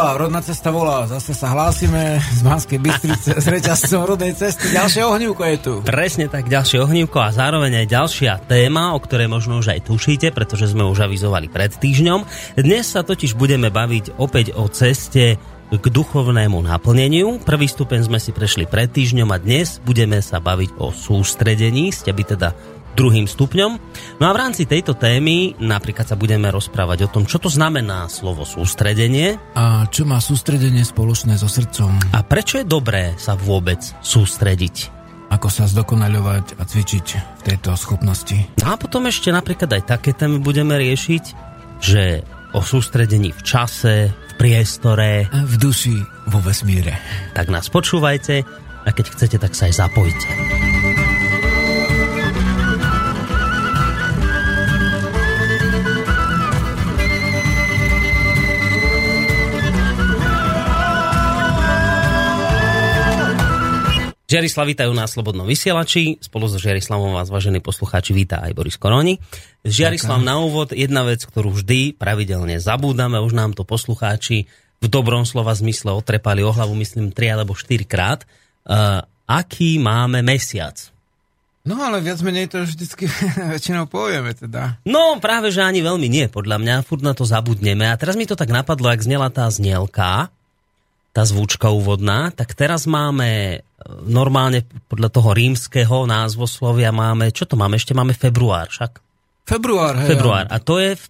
Hola, rodná cesta volá. Zase sa hlásime z Banskej Bystrice s reťazcom rodnej cesty. Ďalšie ohnívko je tu. Presne tak, ďalšie ohnívko a zároveň aj ďalšia téma, o ktorej možno už aj tušíte, pretože sme už avizovali pred týždňom. Dnes sa totiž budeme baviť opäť o ceste k duchovnému naplneniu. Prvý stupeň sme si prešli pred týždňom a dnes budeme sa baviť o sústredení, ste by teda druhým stupňom. No a v rámci tejto témy napríklad sa budeme rozprávať o tom, čo to znamená slovo sústredenie. A čo má sústredenie spoločné so srdcom. A prečo je dobré sa vôbec sústrediť. Ako sa zdokonaľovať a cvičiť v tejto schopnosti. No a potom ešte napríklad aj také témy budeme riešiť, že o sústredení v čase, v priestore. V duši, vo vesmíre. Tak nás počúvajte a keď chcete, tak sa aj zapojte. Žiarislav vítajú na Slobodnom vysielači. Spolu so Žiarislavom vás, vážení poslucháči, víta aj Boris Koroni. Žiarislav na úvod, jedna vec, ktorú vždy pravidelne zabúdame, už nám to poslucháči v dobrom slova zmysle otrepali o hlavu, myslím, 3 alebo 4 krát. Uh, aký máme mesiac? No ale viac menej to vždycky väčšinou povieme teda. No práve, že ani veľmi nie, podľa mňa, furt na to zabudneme. A teraz mi to tak napadlo, ak znela tá znielka, tá zvučka úvodná, tak teraz máme normálne podľa toho rímskeho názvoslovia máme, čo to máme? Ešte máme február však. Február, hej. Február. A to je... V...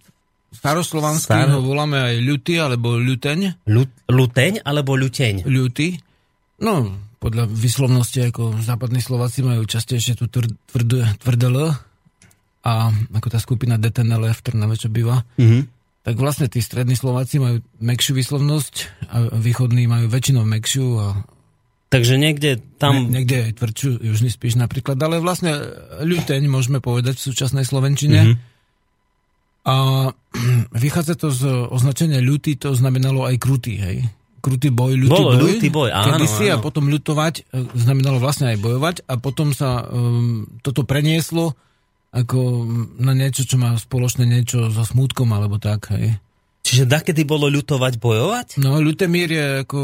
Staroslovanský Star... ho voláme aj ľuty, alebo ľuteň. ľuteň, alebo ľuteň? Ľuty. No, podľa vyslovnosti, ako západní Slováci majú častejšie tú tvrdé, tvrdé L a ako tá skupina DTNL v Trnave, čo býva. Mm-hmm. Tak vlastne tí strední Slováci majú mekšiu vyslovnosť a východní majú väčšinou mekšiu a Takže niekde tam... Ne, niekde aj tvrdšiu južný spíš napríklad, ale vlastne ľuteň môžeme povedať v súčasnej Slovenčine. Mm-hmm. A vychádza to z označenia ľutý, to znamenalo aj krutý, hej. Krutý boj, ľutý Bolo, boj. ľutý boj, áno, kedysi, áno. A potom ľutovať e, znamenalo vlastne aj bojovať a potom sa um, toto prenieslo ako na niečo, čo má spoločné niečo so smútkom alebo tak, hej. Čiže dakedy bolo ľutovať, bojovať? No, ľutemír je ako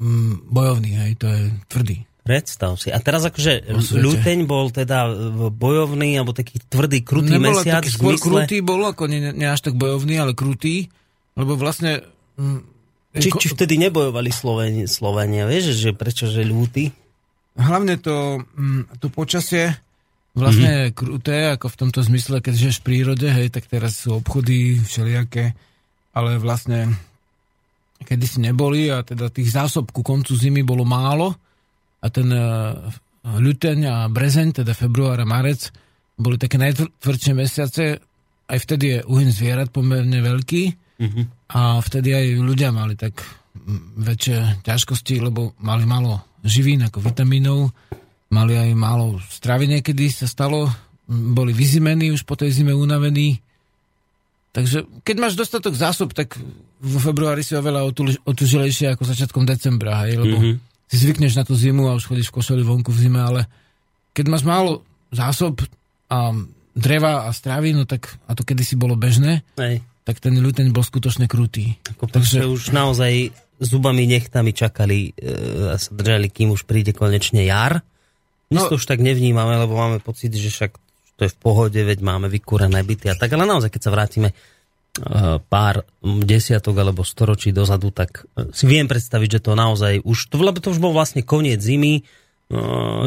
mm, bojovný, hej, to je tvrdý. Predstav si. A teraz akože ľuteň bol teda bojovný, alebo taký tvrdý, krutý Nebol mesiac. Taký skôr zmysle... krutý bol, ako nie, nie až tak bojovný, ale krutý, lebo vlastne... Mm, či, či vtedy nebojovali Slovenia, Slovenia vieš, že prečo, že ľúty? Hlavne to, mm, to počasie vlastne mm-hmm. kruté, ako v tomto zmysle, keď žiješ v prírode, hej, tak teraz sú obchody všelijaké, ale vlastne kedy si neboli a teda tých zásob ku koncu zimy bolo málo a ten uh, ľuteň a brezeň, teda február a marec, boli také najtvrdšie mesiace. Aj vtedy je uhyn zvierat pomerne veľký mm-hmm. a vtedy aj ľudia mali tak väčšie ťažkosti, lebo mali málo živín ako vitamínov, mali aj málo stravy niekedy sa stalo, boli vyzimení už po tej zime unavení. Takže keď máš dostatok zásob, tak vo februári si oveľa otužilejšie ako začiatkom decembra, hej, lebo mm-hmm. si zvykneš na tú zimu a už chodíš v košeli vonku v zime, ale keď máš málo zásob a dreva a stravy, no tak, a to kedysi bolo bežné, hej. tak ten ľuteň bol skutočne krutý. Ako Takže už naozaj zubami nechtami čakali e, a sa držali, kým už príde konečne jar. Dnes no, to už tak nevnímame, lebo máme pocit, že však to je v pohode, veď máme vykúrené byty a tak, ale naozaj, keď sa vrátime Eh, pár desiatok alebo storočí dozadu, tak eh, si viem predstaviť, že to naozaj už, to, lebo to už bol vlastne koniec zimy, eh,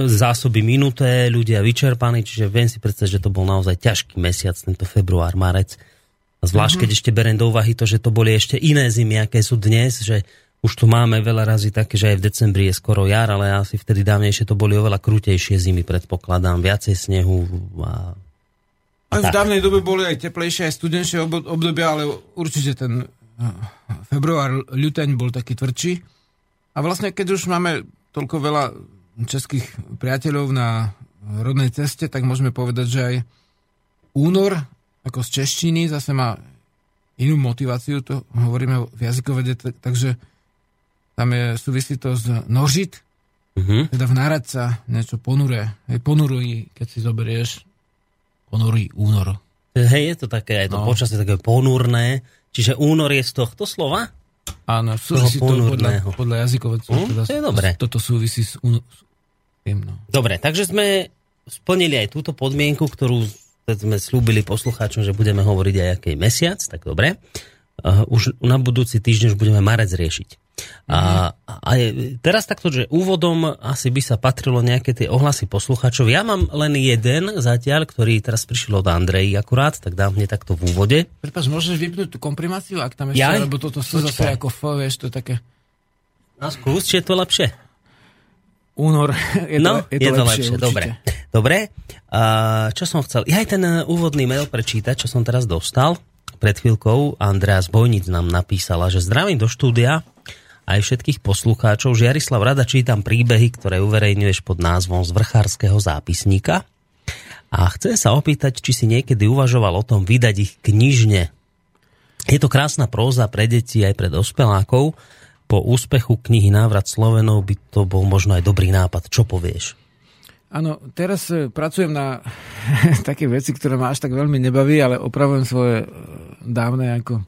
zásoby minuté, ľudia vyčerpaní, čiže viem si predstaviť, že to bol naozaj ťažký mesiac, tento február, marec. A zvlášť, mm-hmm. keď ešte berem do úvahy to, že to boli ešte iné zimy, aké sú dnes, že už tu máme veľa razy také, že aj v decembri je skoro jar, ale asi vtedy dávnejšie to boli oveľa krutejšie zimy, predpokladám, viacej snehu a aj v dávnej dobe boli aj teplejšie, aj studenšie obdobia, ale určite ten eh, február, ľuteň bol taký tvrdší. A vlastne, keď už máme toľko veľa českých priateľov na rodnej ceste, tak môžeme povedať, že aj únor, ako z češtiny, zase má inú motiváciu, to hovoríme v jazykovede, takže tam je súvisí to z nožit, uh-huh. teda vnárať sa niečo ponuré, ponuruj, keď si zoberieš Ponurý únor. Hej, je to také, aj to no. počasie také ponurné. Čiže únor je z tohto slova? Áno, súvisí to podľa, podľa jazykovecov. Mm, teda, to je dobré. Toto súvisí s... Un... No. Dobre, takže sme splnili aj túto podmienku, ktorú sme slúbili poslucháčom, že budeme hovoriť aj aký mesiac, tak dobre. Uh, už na budúci týždeň už budeme marec riešiť. A, a teraz takto, že úvodom asi by sa patrilo nejaké tie ohlasy poslucháčov. Ja mám len jeden zatiaľ, ktorý teraz prišiel od Andrej akurát, tak dám hneď takto v úvode. Prepač, môžeš vypnúť tú komprimáciu, ak tam ešte, ja? lebo toto sú Počkaj. zase ako F, vieš, to je také... No skús, či je to lepšie. Únor, je to, no, je to, je to lepšie, lepšie dobre. Dobre, a čo som chcel? Ja aj ten uh, úvodný mail prečítať, čo som teraz dostal. Pred chvíľkou Andreas Bojnic nám napísala, že zdravím do štúdia aj všetkých poslucháčov. Žiarislav, rada čítam príbehy, ktoré uverejňuješ pod názvom z zápisníka. A chcem sa opýtať, či si niekedy uvažoval o tom vydať ich knižne. Je to krásna próza pre deti aj pre dospelákov. Po úspechu knihy Návrat Slovenov by to bol možno aj dobrý nápad. Čo povieš? Áno, teraz e, pracujem na také veci, ktoré ma až tak veľmi nebaví, ale opravujem svoje e, dávne ako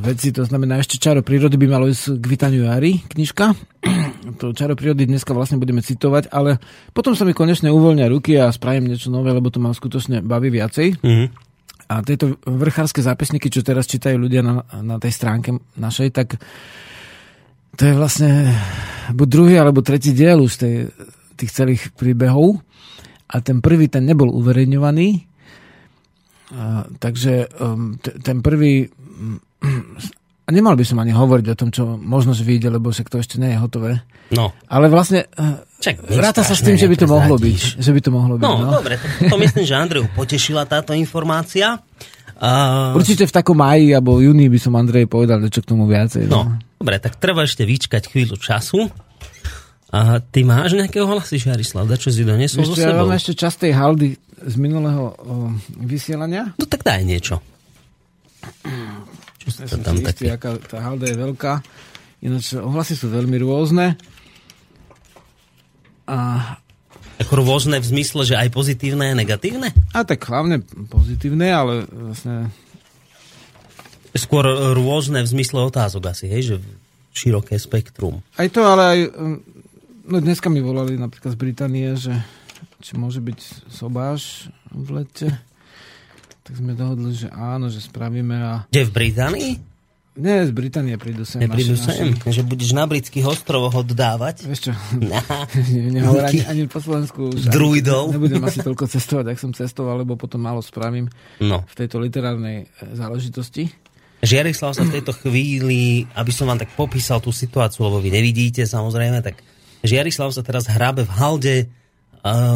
veci, to znamená ešte Čaro prírody by malo ísť k Vitaniu Jari, knižka. To Čaro prírody dneska vlastne budeme citovať, ale potom sa mi konečne uvoľnia ruky a spravím niečo nové, lebo to ma skutočne baví viacej. Mm-hmm. A tieto vrchárske zápisníky, čo teraz čítajú ľudia na, na tej stránke našej, tak to je vlastne buď druhý alebo tretí diel už tej, tých celých príbehov. A ten prvý, ten nebol uverejňovaný. A, takže um, t- ten prvý a nemal by som ani hovoriť o tom, čo možno, vyjde, lebo však to ešte nie je hotové. No. Ale vlastne eh, Čak, vráta sa s tým, že by to mohlo byť. Že by to mohlo byť, no, no. dobre, to, to myslím, že Andreju potešila táto informácia. Uh... Určite v takom máji alebo júni by som Andrej povedal niečo k tomu viacej. No, no dobre, tak treba ešte vyčkať chvíľu času. A ty máš nejaké ohlasy, Žarislav? Da čo si donesol so sebou? Ja mám ešte čas tej haldy z minulého o, vysielania. No tak daj niečo. Ja tam istý, aká tá halda je veľká. Ináč ohlasy sú veľmi rôzne. A... Ako rôzne v zmysle, že aj pozitívne a negatívne? A tak hlavne pozitívne, ale vlastne... Skôr rôzne v zmysle otázok asi, hej? Že široké spektrum. Aj to, ale aj... No dneska mi volali napríklad z Británie, že či môže byť sobáš v lete tak sme dohodli, že áno, že spravíme a... Kde v Británii? Nie, z Británie prídu sem. Neprídu sem? Naši... Že budeš na britských ostrovoch oddávať? Vieš čo, nehovor ani, ani po Slovensku. Druidov? Nebudem asi toľko cestovať, ak som cestoval, lebo potom málo spravím no. v tejto literárnej e, záležitosti. Žiarislav sa v tejto chvíli, aby som vám tak popísal tú situáciu, lebo vy nevidíte samozrejme, tak Žiarislav sa teraz hrabe v halde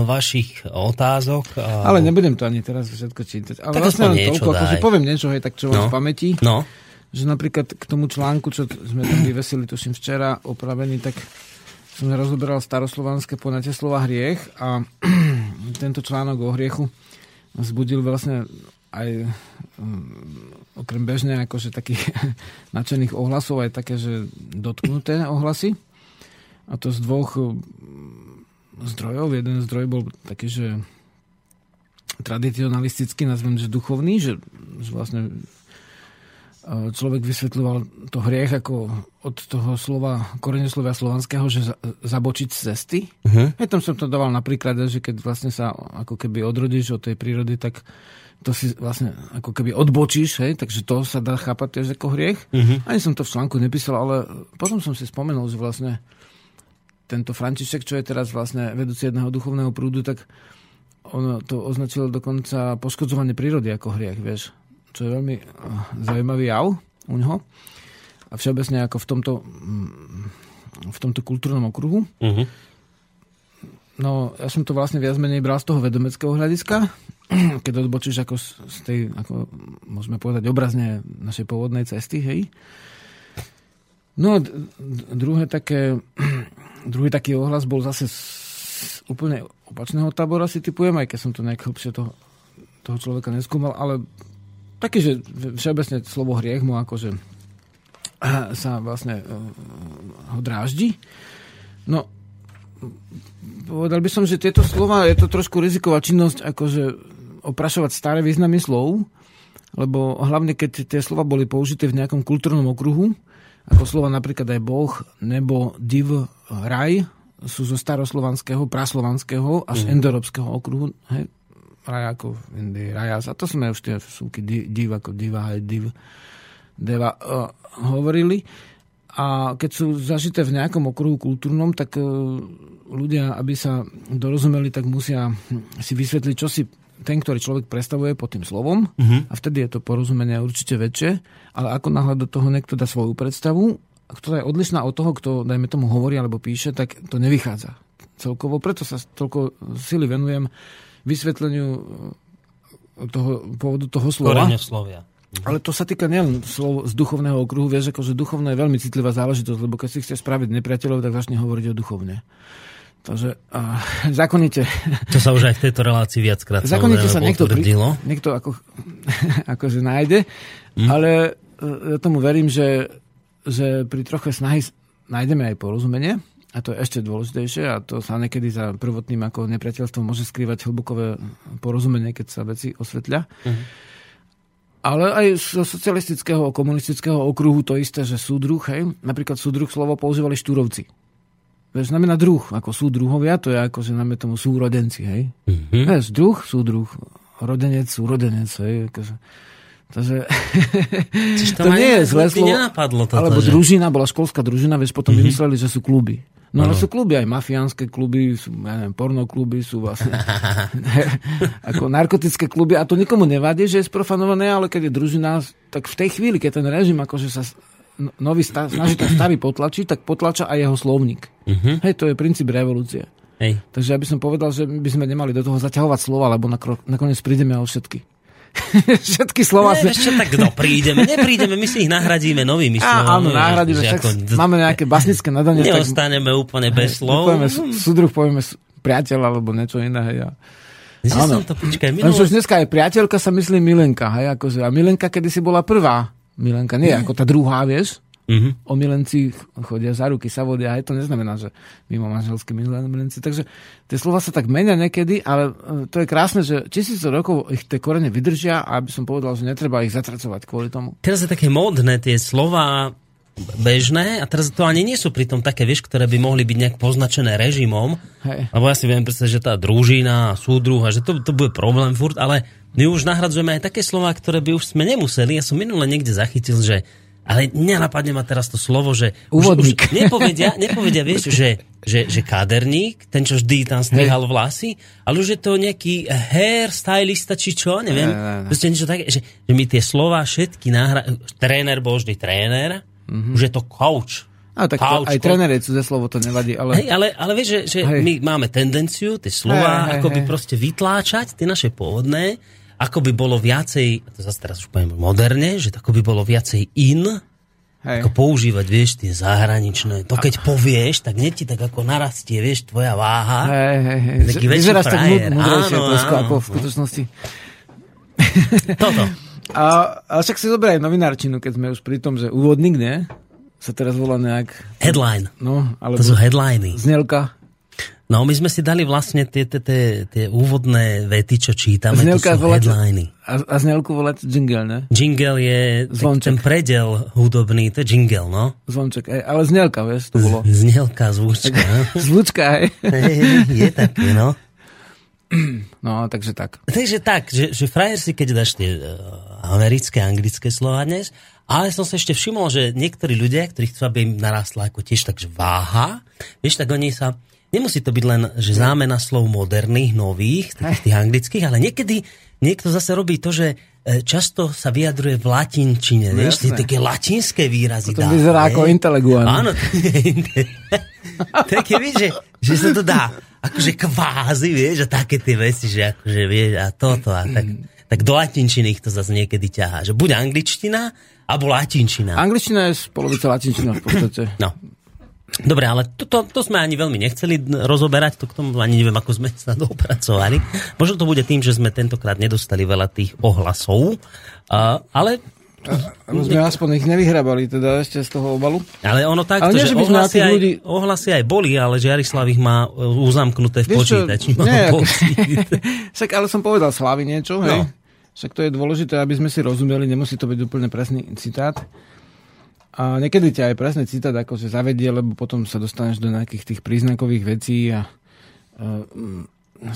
vašich otázok. Ale nebudem to ani teraz všetko čítať. Ale tak vlastne len toľko, akože poviem niečo, hej, tak čo mám no. v pamäti. No. Že napríklad k tomu článku, čo sme tam vyvesili, tuším včera, opravený, tak som rozoberal staroslovanské ponatie slova hriech a tento článok o hriechu zbudil vlastne aj um, okrem bežne akože takých nadšených ohlasov aj také, že dotknuté ohlasy. A to z dvoch zdrojov. Jeden zdroj bol taký, že tradicionalistický, nazvem, že duchovný, že, že vlastne e, človek vysvetľoval to hriech ako od toho slova, koreneslovia slovanského, že za, zabočiť z cesty. Uh-huh. Ja tam som to dával napríklad, že keď vlastne sa ako keby odrodíš od tej prírody, tak to si vlastne ako keby odbočíš, hej, takže to sa dá chápať tiež ako hriech. Uh-huh. Ani som to v článku nepísal, ale potom som si spomenul, že vlastne tento František, čo je teraz vlastne vedúci jedného duchovného prúdu, tak on to označil dokonca poškodzovanie prírody ako hriech, vieš. Čo je veľmi uh, zaujímavý jav u neho. A všeobecne ako v tomto, mm, v tomto kultúrnom okruhu. Uh-huh. No, ja som to vlastne viac menej bral z toho vedomeckého hľadiska, keď odbočíš ako z tej, ako môžeme povedať, obrazne našej pôvodnej cesty, hej. No a druhé také Druhý taký ohlas bol zase z úplne opačného tábora si typujem, aj keď som to nejak hlbšie toho, toho človeka neskúmal, ale taký, že všeobecne slovo hriech mu akože sa vlastne uh, ho dráždi. No, povedal by som, že tieto slova, je to trošku riziková činnosť, akože oprašovať staré významy slov, lebo hlavne keď tie slova boli použité v nejakom kultúrnom okruhu, ako slova napríklad aj Boh, nebo, div, raj, sú zo staroslovanského, praslovanského až mm. endorópskeho okruhu. Hej, raj ako Indii, rajas. A to sme už tie súky div ako diva, aj div, deva uh, hovorili. A keď sú zažité v nejakom okruhu kultúrnom, tak uh, ľudia, aby sa dorozumeli, tak musia si vysvetliť, čo si ten, ktorý človek predstavuje pod tým slovom uh-huh. a vtedy je to porozumenie určite väčšie, ale ako náhle do toho niekto dá svoju predstavu, ktorá je odlišná od toho, kto, dajme tomu, hovorí alebo píše, tak to nevychádza celkovo. Preto sa toľko sily venujem vysvetleniu eh, toho pôvodu toho slova. slovia. Mhm. Ale to sa týka nielen slov z duchovného okruhu. Vieš, akože duchovné je veľmi citlivá záležitosť, lebo keď si chceš spraviť nepriateľov, tak začne hovoriť o duchovne. Takže uh, zákonite... To sa už aj v tejto relácii viackrát Zákonite sa niekto, pri, niekto ako, akože nájde, mm. ale uh, ja tomu verím, že, že pri troche snahy nájdeme aj porozumenie a to je ešte dôležitejšie a to sa niekedy za prvotným ako nepriateľstvom môže skrývať hlbokové porozumenie, keď sa veci osvetľa. Mm. Ale aj zo socialistického, komunistického okruhu to isté, že súdruh, hej, napríklad súdruh slovo používali štúrovci. Vieš, znamená druh, ako sú druhovia, to je ako, že máme tomu súrodenci, hej. Mm-hmm. Vieš, druh, súdruh, rodenec, súrodenec, hej. Akože, takže to, to nie je zlé slovo. Toto, alebo že? družina, bola školská družina, vieš, potom mm-hmm. vymysleli, že sú kluby. No ale sú kluby, aj mafiánske kluby, sú, ja neviem, pornokluby, sú vlastne ako narkotické kluby a to nikomu nevadí, že je sprofanované, ale keď je družina, tak v tej chvíli, keď ten režim akože sa nový stav, snaží ten starý potlačiť, tak potlača aj jeho slovník. Uh-huh. Hej, to je princíp revolúcie. Hej. Takže ja by som povedal, že by sme nemali do toho zaťahovať slova, lebo nakoniec prídeme o všetky. všetky slova... Ne, čo, tak no, prídeme, neprídeme, my si ich nahradíme novými slovami. Áno, nahradíme, však ako, máme nejaké basnické nadanie. Neostaneme tak, úplne bez slov. Povieme súdruh, povieme priateľ alebo niečo iné. Hej, a... Áno. to, počkaj, minulosť... dneska je priateľka, sa myslí Milenka. Hej, akože, a Milenka kedysi bola prvá. Milenka, nie ako tá druhá, vieš. Uh-huh. O milenci chodia za ruky, sa vodia, aj to neznamená, že mimo manželské milenci. Takže tie slova sa tak menia niekedy, ale e, to je krásne, že tisíce rokov ich tie korene vydržia a aby som povedal, že netreba ich zatracovať kvôli tomu. Teraz je také módne tie slova bežné a teraz to ani nie sú pritom také, vieš, ktoré by mohli byť nejak poznačené režimom. Hej. Lebo ja si viem predstaviť, že tá družina, súdruh a že to, to bude problém furt, ale my už nahradzujeme aj také slova, ktoré by už sme nemuseli. Ja som minule niekde zachytil, že ale nenapadne ma teraz to slovo, že už, už nepovedia, nepovedia, vieš, že, že, že káderník, ten, čo vždy tam strihal vlasy, ale už je to nejaký hairstylista, či čo, neviem. Ne, ne, ne. niečo také, že, že my tie slova všetky nahra... Tréner bol vždy tréner, mm-hmm. už je to coach. A tak to, aj tréner je cudzie slovo, to nevadí. Ale, hej, ale, ale vieš, že, že my máme tendenciu tie slova hej, hej, akoby hej. proste vytláčať, tie naše pôvodné, ako by bolo viacej, to zase teraz už poviem moderne, že ako by bolo viacej in, Hej. ako používať, vieš, tie zahraničné. To keď povieš, tak nie ti tak ako narastie, vieš, tvoja váha. Hej, hej, hej. Taký Vyzeráš tak múdrejšie áno, ako v skutočnosti. Toto. A, a však si zoberaj novinárčinu, keď sme už pri tom, že úvodník, nie? Sa teraz volá nejak... Headline. No, alebo... To sú headliny. Znelka. No, my sme si dali vlastne tie, tie, tie, tie úvodné vety, čo čítame, Znelka to sú voláte, headliny. A, a znelku voláte jingle, ne? Jingle je ten predel hudobný, to je jingle, no. Zvonček, ale znelka, vieš, to bolo. Z, znelka, zvučka. zvučka, aj. je také, no. No, takže tak. Takže tak, že, že frajer si, keď dáš tie uh, americké, anglické slova dnes, ale som sa ešte všimol, že niektorí ľudia, ktorí chcú, aby im narastla ako tiež takže váha, vieš, tak oni sa nemusí to byť len, že zámena slov moderných, nových, takých tých anglických, ale niekedy niekto zase robí to, že e, často sa vyjadruje v latinčine, no, vieš, tie také latinské výrazy. To vyzerá ako inteliguán. Áno, také, vieš, že, že sa to dá akože kvázi, vieš, a také tie veci, že akože vieš, a toto, a tak, tak do latinčiny ich to zase niekedy ťahá. Že buď angličtina, alebo latinčina. Angličtina je polovica latinčina v podstate. No, Dobre, ale to, to, to sme ani veľmi nechceli rozoberať, to k tomu ani neviem, ako sme sa dopracovali. Možno to bude tým, že sme tentokrát nedostali veľa tých ohlasov, uh, ale a sme aspoň ich nevyhrabali teda ešte z toho obalu. Ale ono takto, ale nie, že, že ohlasy, aj, ľudí... ohlasy aj boli, ale že Jarislav ich má uzamknuté v počítači. Nie, však ale som povedal Slavi niečo, hej? No. Však to je dôležité, aby sme si rozumeli, nemusí to byť úplne presný citát. A niekedy ťa aj presný citát akože zavedie, lebo potom sa dostaneš do nejakých tých príznakových vecí a uh,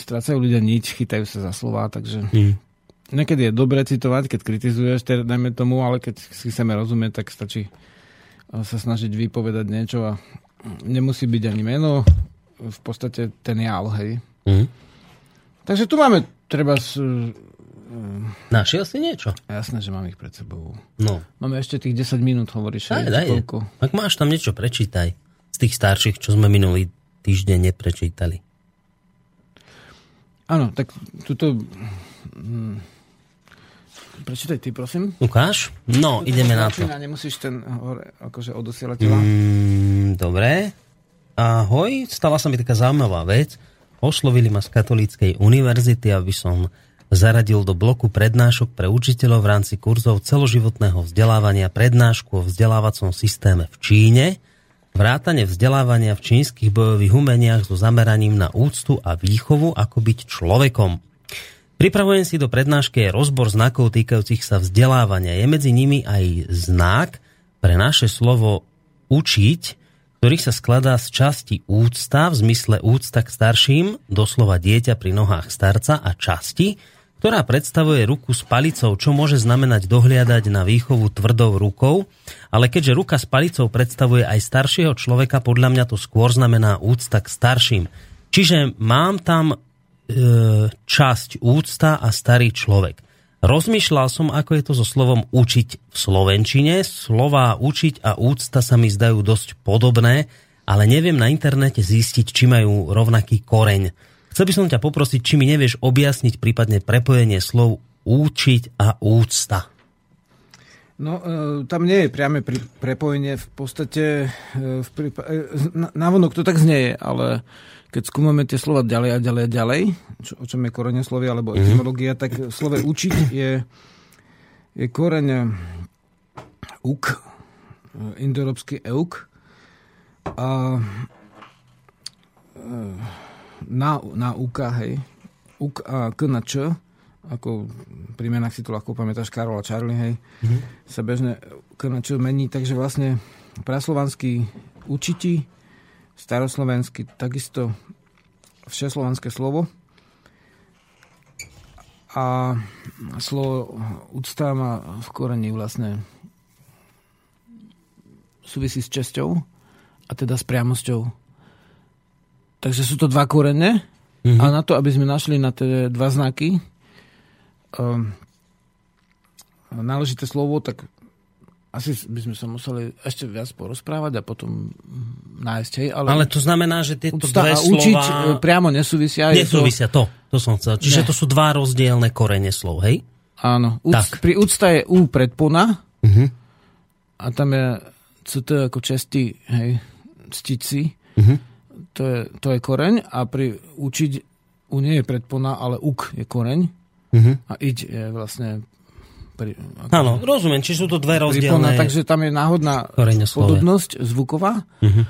strácajú ľudia nič, chytajú sa za slova, takže mm. niekedy je dobre citovať, keď kritizuješ, teda, dajme tomu, ale keď si chceme rozumieť, tak stačí sa snažiť vypovedať niečo a nemusí byť ani meno, v podstate ten jál, hej. Mm. Takže tu máme treba Našiel si niečo? Jasné, že mám ich pred sebou. No. Máme ešte tých 10 minút, hovoríš. Daj, daj. Ak máš tam niečo, prečítaj. Z tých starších, čo sme minulý týždeň neprečítali. Áno, tak tuto... Hm, prečítaj ty, prosím. Ukáž? No, tu ideme na to. Nemusíš ten hore, akože odosielať mm, Dobre. Ahoj, stala sa mi taká zaujímavá vec. Oslovili ma z katolíckej univerzity, aby som zaradil do bloku prednášok pre učiteľov v rámci kurzov celoživotného vzdelávania prednášku o vzdelávacom systéme v Číne, vrátane vzdelávania v čínskych bojových umeniach so zameraním na úctu a výchovu, ako byť človekom. Pripravujem si do prednášky rozbor znakov týkajúcich sa vzdelávania. Je medzi nimi aj znak pre naše slovo učiť, ktorý sa skladá z časti úcta v zmysle úcta k starším, doslova dieťa pri nohách starca a časti, ktorá predstavuje ruku s palicou, čo môže znamenať dohliadať na výchovu tvrdou rukou, ale keďže ruka s palicou predstavuje aj staršieho človeka, podľa mňa to skôr znamená úcta k starším. Čiže mám tam e, časť úcta a starý človek. Rozmýšľal som, ako je to so slovom učiť v slovenčine. Slová učiť a úcta sa mi zdajú dosť podobné, ale neviem na internete zistiť, či majú rovnaký koreň. Chcel by som ťa poprosiť, či mi nevieš objasniť prípadne prepojenie slov účiť a úcta. No, e, tam nie je priame pri, prepojenie. V podstate e, v prípa- e, návonok to tak znie, ale keď skúmame tie slova ďalej a ďalej a ďalej, čo, o čom je korene slovy alebo mm-hmm. etymológia, tak v slove učiť je, je koreň uk, indoeurópsky euk. A na, na UK, hej, UK a K na Č, ako pri menách si to ľahko pamätáš Karol a Charlie, hej, mm-hmm. sa bežne K na Č mení, takže vlastne praslovanský učiti, staroslovenský takisto všeslovanské slovo. A slovo úcta má v koreni vlastne súvisí s česťou a teda s priamosťou Takže sú to dva korene mm-hmm. a na to, aby sme našli na tie dva znaky um, náležité slovo, tak asi by sme sa museli ešte viac porozprávať a potom nájsť. Hej, ale, ale to znamená, že tieto dve a učiť slova... E, priamo nesúvisia. Nesúvisia, to, to, to som chcel. Čiže ne. to sú dva rozdielne korene slov, hej? Áno. Uc, tak. Pri úcta je U predpona uh-huh. a tam je CT ako česti, hej, ctiť si. Uh-huh to je, to je koreň a pri učiť u nie je predpona, ale uk je koreň uh-huh. a iť je vlastne pri, Áno, rozumiem, či sú to dve rozdielne... takže tam je náhodná podobnosť zvuková, uh-huh.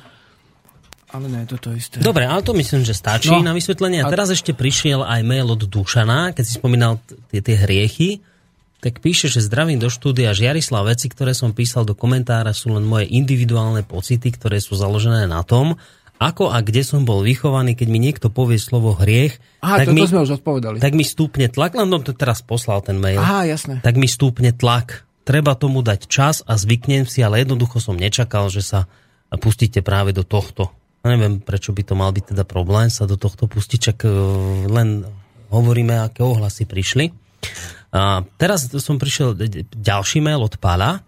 ale nie je to to isté. Dobre, ale to myslím, že stačí no, na vysvetlenie. A teraz ešte prišiel aj mail od Dušana, keď si spomínal tie, tie hriechy, tak píše, že zdravím do štúdia Žiarislav, veci, ktoré som písal do komentára, sú len moje individuálne pocity, ktoré sú založené na tom, ako a kde som bol vychovaný, keď mi niekto povie slovo hriech, Aha, tak, to, mi, sme už odpovedali. tak mi stúpne tlak, len to teraz poslal ten mail. Aha, jasné. Tak mi stúpne tlak. Treba tomu dať čas a zvyknem si, ale jednoducho som nečakal, že sa pustíte práve do tohto. Neviem, prečo by to mal byť teda problém sa do tohto pustiť, čak e, len hovoríme, aké ohlasy prišli. A teraz som prišiel ďalší mail od Pála.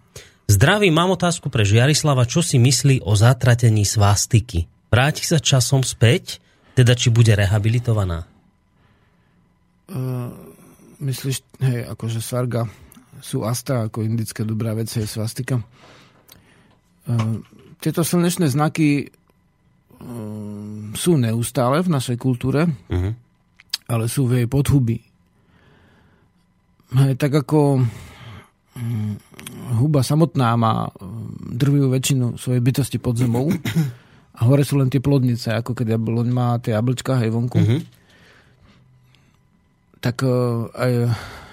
Zdravím, mám otázku pre Žiarislava, čo si myslí o zatratení svastiky vráti sa časom späť, teda či bude rehabilitovaná? Uh, myslíš, hej, akože sarga sú asta, ako indické dobrá vec je svastika. Uh, tieto slnečné znaky uh, sú neustále v našej kultúre, uh-huh. ale sú v jej podhuby. Hej, tak ako um, huba samotná má drvivú väčšinu svojej bytosti pod zemou, a hore sú len tie plodnice, ako keď jabloň má tie jablčka hej vonku. Mm-hmm. Tak uh, aj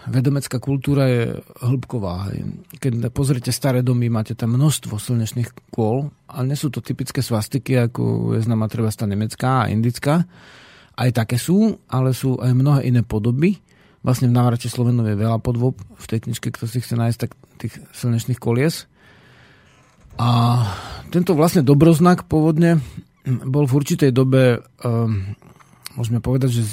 vedomecká kultúra je hĺbková. Keď pozrite staré domy, máte tam množstvo slnečných kôl, ale nie sú to typické svastiky, ako je známa treba tá nemecká a indická. Aj také sú, ale sú aj mnohé iné podoby. Vlastne v návrate Slovenov je veľa podvob v tej knižke, kto si chce nájsť tak tých slnečných kolies. A tento vlastne dobroznak pôvodne bol v určitej dobe, um, môžeme povedať, že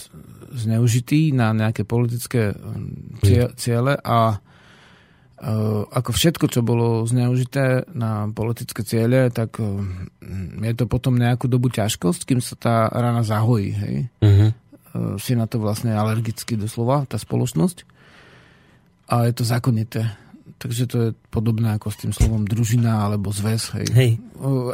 zneužitý na nejaké politické um, ciele a uh, ako všetko, čo bolo zneužité na politické ciele, tak um, je to potom nejakú dobu ťažkosť, kým sa tá rana zahojí. Hej? Uh-huh. Si na to vlastne alergicky doslova, tá spoločnosť. A je to zákonité. Takže to je podobné ako s tým slovom družina alebo zväz. Hej. hej.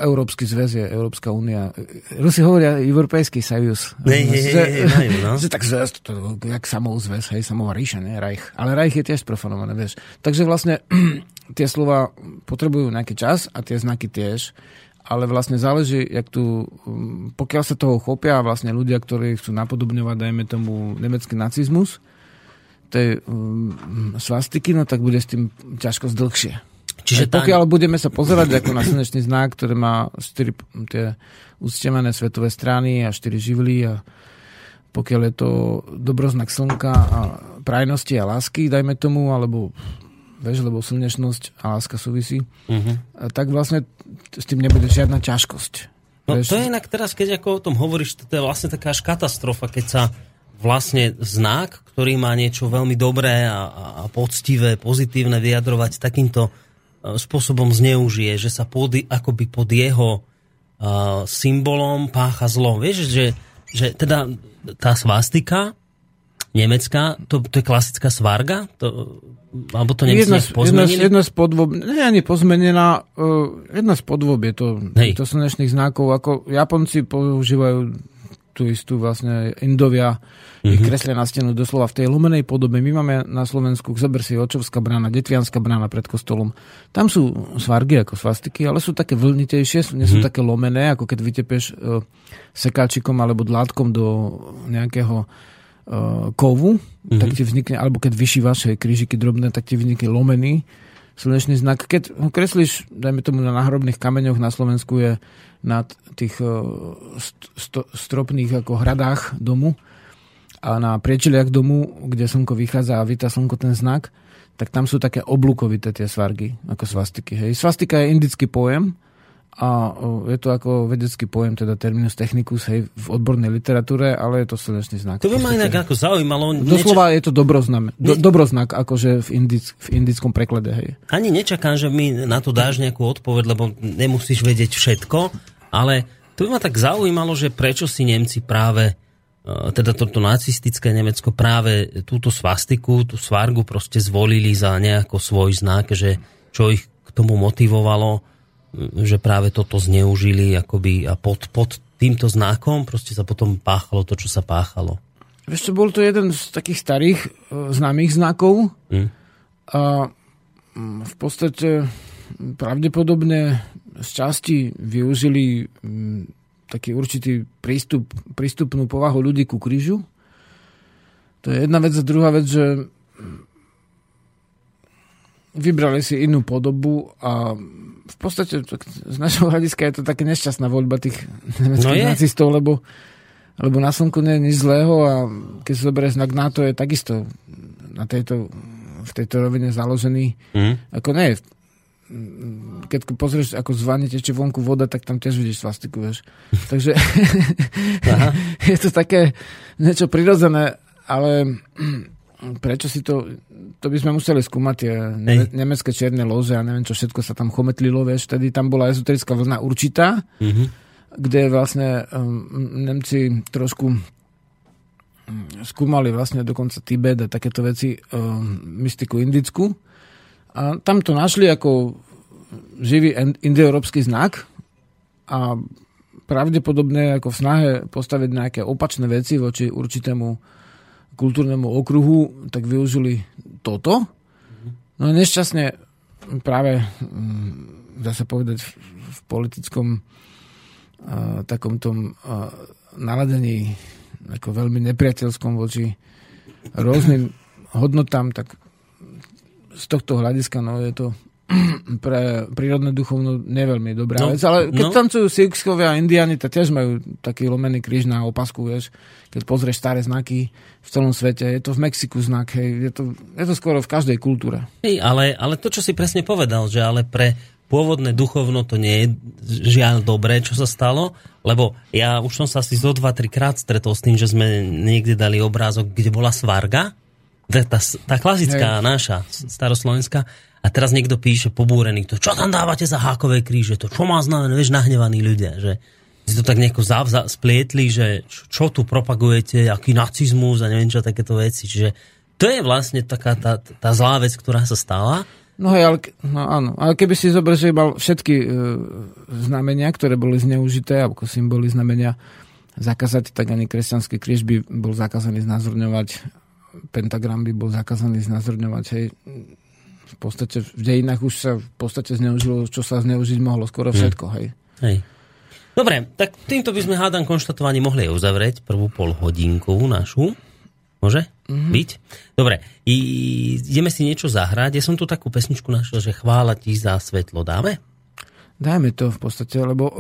Európsky zväz je Európska únia. Rusi hovoria Európejský sajus. Hej, hej, hej, hej, no. tak zväz, to, jak samou zväz, hej, samová ríša, ne, Reich. Ale Reich je tiež profanované, vieš. Takže vlastne tie slova potrebujú nejaký čas a tie znaky tiež ale vlastne záleží, jak tu, pokiaľ sa toho chopia vlastne ľudia, ktorí chcú napodobňovať, dajme tomu, nemecký nacizmus, tej um, svastiky, no tak bude s tým ťažko dlhšie. Čiže tá... pokiaľ budeme sa pozerať ako na slnečný znak, ktorý má 4 tie uctievané svetové strany a 4 živly a pokiaľ je to dobroznak slnka a prajnosti a lásky, dajme tomu, alebo vieš, lebo slnečnosť a láska súvisí, uh-huh. tak vlastne s tým nebude žiadna ťažkosť. No vieš? to je inak teraz, keď ako o tom hovoríš, to je vlastne taká až katastrofa, keď sa vlastne znak, ktorý má niečo veľmi dobré a, a poctivé, pozitívne vyjadrovať, takýmto e, spôsobom zneužije, že sa pod, akoby pod jeho uh, symbolom pácha zlo. Vieš, že, že teda tá svastika nemecká, to, to je klasická svarga? To, alebo to jedna, jedna, jedna z podvob, nie ani pozmenená, uh, jedna z podvob je to, Hej. to slnečných znakov, ako Japonci používajú tú istú vlastne Indovia mm-hmm. ich kreslia na stenu doslova v tej lomenej podobe. My máme na Slovensku, zober si Očovská brána, Detvianská brána pred kostolom. Tam sú svargy ako svastiky, ale sú také vlnitejšie, nie sú mm-hmm. také lomené, ako keď vytepeš uh, sekáčikom alebo dlátkom do nejakého uh, kovu, mm-hmm. tak ti vznikne, alebo keď vyšívaš krížiky drobné, tak ti vznikne lomený slnečný znak. Keď ho kreslíš, dajme tomu na náhrobných kameňoch na Slovensku je na tých eh, st- stropných ako hradách domu a na priečeliach domu, kde slnko vychádza a víta slnko ten znak, tak tam sú také oblúkovité tie svargy, ako svastiky. Hej. Svastika je indický pojem, a je to ako vedecký pojem, teda terminus technicus, hej, v odbornej literatúre, ale je to slnečný znak. To by ma inak ako zaujímalo. Doslova niečo... je to dobroznak, do, dobroznak, akože v, indic, v indickom preklade, hej. Ani nečakám, že mi na to dáš nejakú odpoveď, lebo nemusíš vedieť všetko, ale to by ma tak zaujímalo, že prečo si Nemci práve e, teda toto nacistické Nemecko práve túto svastiku, tú svargu proste zvolili za nejako svoj znak, že čo ich k tomu motivovalo že práve toto zneužili akoby a pod, pod týmto znakom proste sa potom páchalo to, čo sa páchalo. Vieš čo, bol to jeden z takých starých uh, známych znakov mm. a v podstate pravdepodobne z časti využili um, taký určitý prístup, prístupnú povahu ľudí ku krížu. To je jedna vec. A druhá vec, že vybrali si inú podobu a v podstate z našho hľadiska je to také nešťastná voľba tých nemeckých no nacistov, lebo, lebo na slnku nie je nič zlého a keď sa zoberie znak NATO je takisto na tejto, v tejto rovine založený. Mm. Ako nie, keď pozrieš, ako zvanie teče vonku voda, tak tam tiež vidíš svastiku, vieš. Takže je to také niečo prirodzené, ale prečo si to, to by sme museli skúmať tie ne, nemecké čierne lože a neviem, čo všetko sa tam chometlilo, vieš, vtedy tam bola ezoterická vlna určitá, mm-hmm. kde vlastne um, Nemci trošku skúmali vlastne dokonca Tibet a takéto veci, um, mystiku indickú. A tam to našli ako živý indoeurópsky znak a pravdepodobne ako v snahe postaviť nejaké opačné veci voči určitému kultúrnemu okruhu, tak využili toto. No nešťastne práve, mm, dá sa povedať, v politickom uh, takom tom uh, naladení ako veľmi nepriateľskom voči rôznym hodnotám, tak z tohto hľadiska no, je to pre prírodné duchovno neveľmi dobrá no, vec, ale keď no. tancujú Siouxskovia a Indiani, tak tiež majú taký lomený kríž na opasku, vieš, keď pozrieš staré znaky v celom svete, je to v Mexiku znak, hej, je to, je to skoro v každej kultúre. Hej, ale, ale to, čo si presne povedal, že ale pre pôvodné duchovno to nie je žiaľ dobré, čo sa stalo, lebo ja už som sa asi zo dva, tri krát stretol s tým, že sme niekde dali obrázok, kde bola svarga, tá, tá, klasická Hej. naša staroslovenská, a teraz niekto píše pobúrený, to čo tam dávate za hákové kríže, to čo má znamená, vieš, nahnevaní ľudia, že si to tak nejako zav, za, splietli, že čo tu propagujete, aký nacizmus a neviem čo, takéto veci. Čiže to je vlastne taká tá, tá zlá vec, ktorá sa stala. No hej, ale, no áno, ale keby si zobral, že mal všetky e, znamenia, ktoré boli zneužité, ako symboly znamenia zakázať, tak ani kresťanský kríž by bol zakázaný znázorňovať, pentagram by bol zakázaný znázorňovať, hej, v podstate v dejinách už sa v podstate zneužilo, čo sa zneužiť mohlo, skoro hm. všetko, hej. Hej. Dobre, tak týmto by sme hádam konštatovanie mohli uzavrieť prvú pol hodinku našu. Môže mm-hmm. byť? Dobre, I, ideme si niečo zahrať. Ja som tu takú pesničku našiel, že chvála ti za svetlo. Dáme? Dajme to v podstate, lebo uh,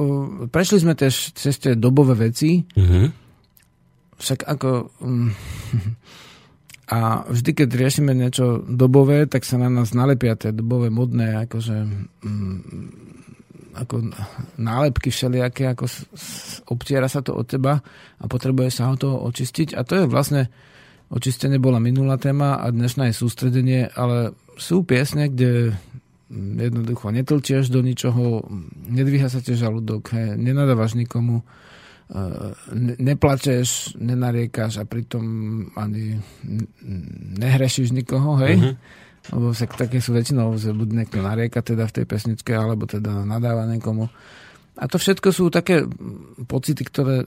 prešli sme tiež cez tie dobové veci. Mm-hmm. Však ako... Um, A vždy, keď riešime niečo dobové, tak sa na nás nalepia tie dobové modné, akože mm, ako nálepky všelijaké, ako obtiera sa to od teba a potrebuje sa ho to očistiť. A to je vlastne, očistenie bola minulá téma a dnešná je sústredenie, ale sú piesne, kde jednoducho netlčieš do ničoho, nedvíha sa ti žalúdok, nenadávaš nikomu, neplačeš, nenariekaš a pritom ani nehrešiš nikoho, hej? Uh-huh. Lebo sa také sú väčšinou, že buď niekto narieka teda v tej pesničke, alebo teda nadáva niekomu. A to všetko sú také pocity, ktoré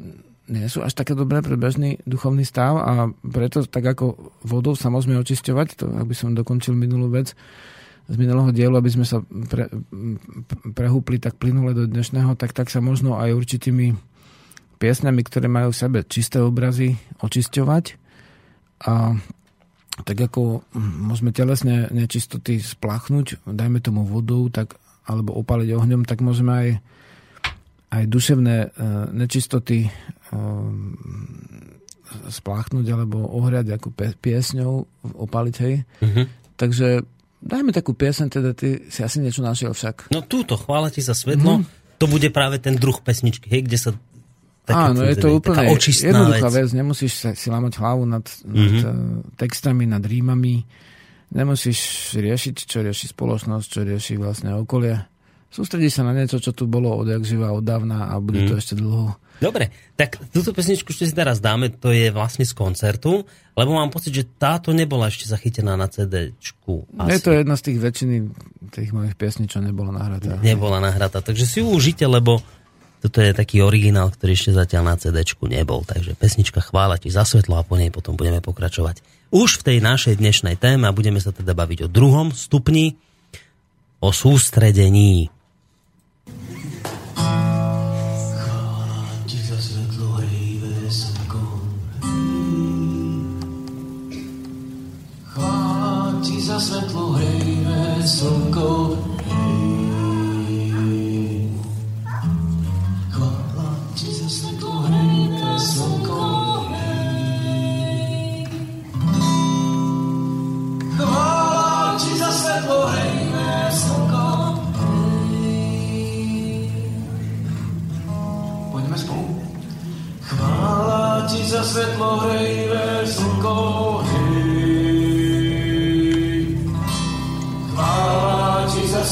nie sú až také dobré pre bežný duchovný stav a preto tak ako vodou sa môžeme očisťovať, to aby som dokončil minulú vec z minulého dielu, aby sme sa pre, prehúpli tak plynule do dnešného, tak tak sa možno aj určitými piesňami, ktoré majú v sebe čisté obrazy, očisťovať. A tak ako môžeme telesne nečistoty splachnúť, dajme tomu vodou, tak, alebo opaliť ohňom, tak môžeme aj, aj duševné e, nečistoty e, spláchnuť alebo ohriať ako piesňou, opaliť, hej. Mm-hmm. Takže dajme takú piesň, teda ty si asi niečo našiel však. No túto, chvála ti za svetlo, mm-hmm. to bude práve ten druh pesničky, hej, kde sa Áno, je to úplne jednoduchá vec. vec. Nemusíš sa, si lámať hlavu nad, mm-hmm. nad textami, nad rímami. Nemusíš riešiť, čo rieši spoločnosť, čo rieši vlastne okolie. Sústredí sa na niečo, čo tu bolo odjak živa, od dávna a bude mm. to mhm. ešte dlho. Dobre, tak túto pesničku, čo si teraz dáme, to je vlastne z koncertu, lebo mám pocit, že táto nebola ešte zachytená na CD-čku. Je to jedna z tých väčšiny tých mojich piesní, čo nebola nahratá. Nebola nahratá, takže si ju užite, lebo toto je taký originál, ktorý ešte zatiaľ na cd nebol. Takže pesnička Chvála ti za svetlo a po nej potom budeme pokračovať. Už v tej našej dnešnej téme a budeme sa teda baviť o druhom stupni, o sústredení. Za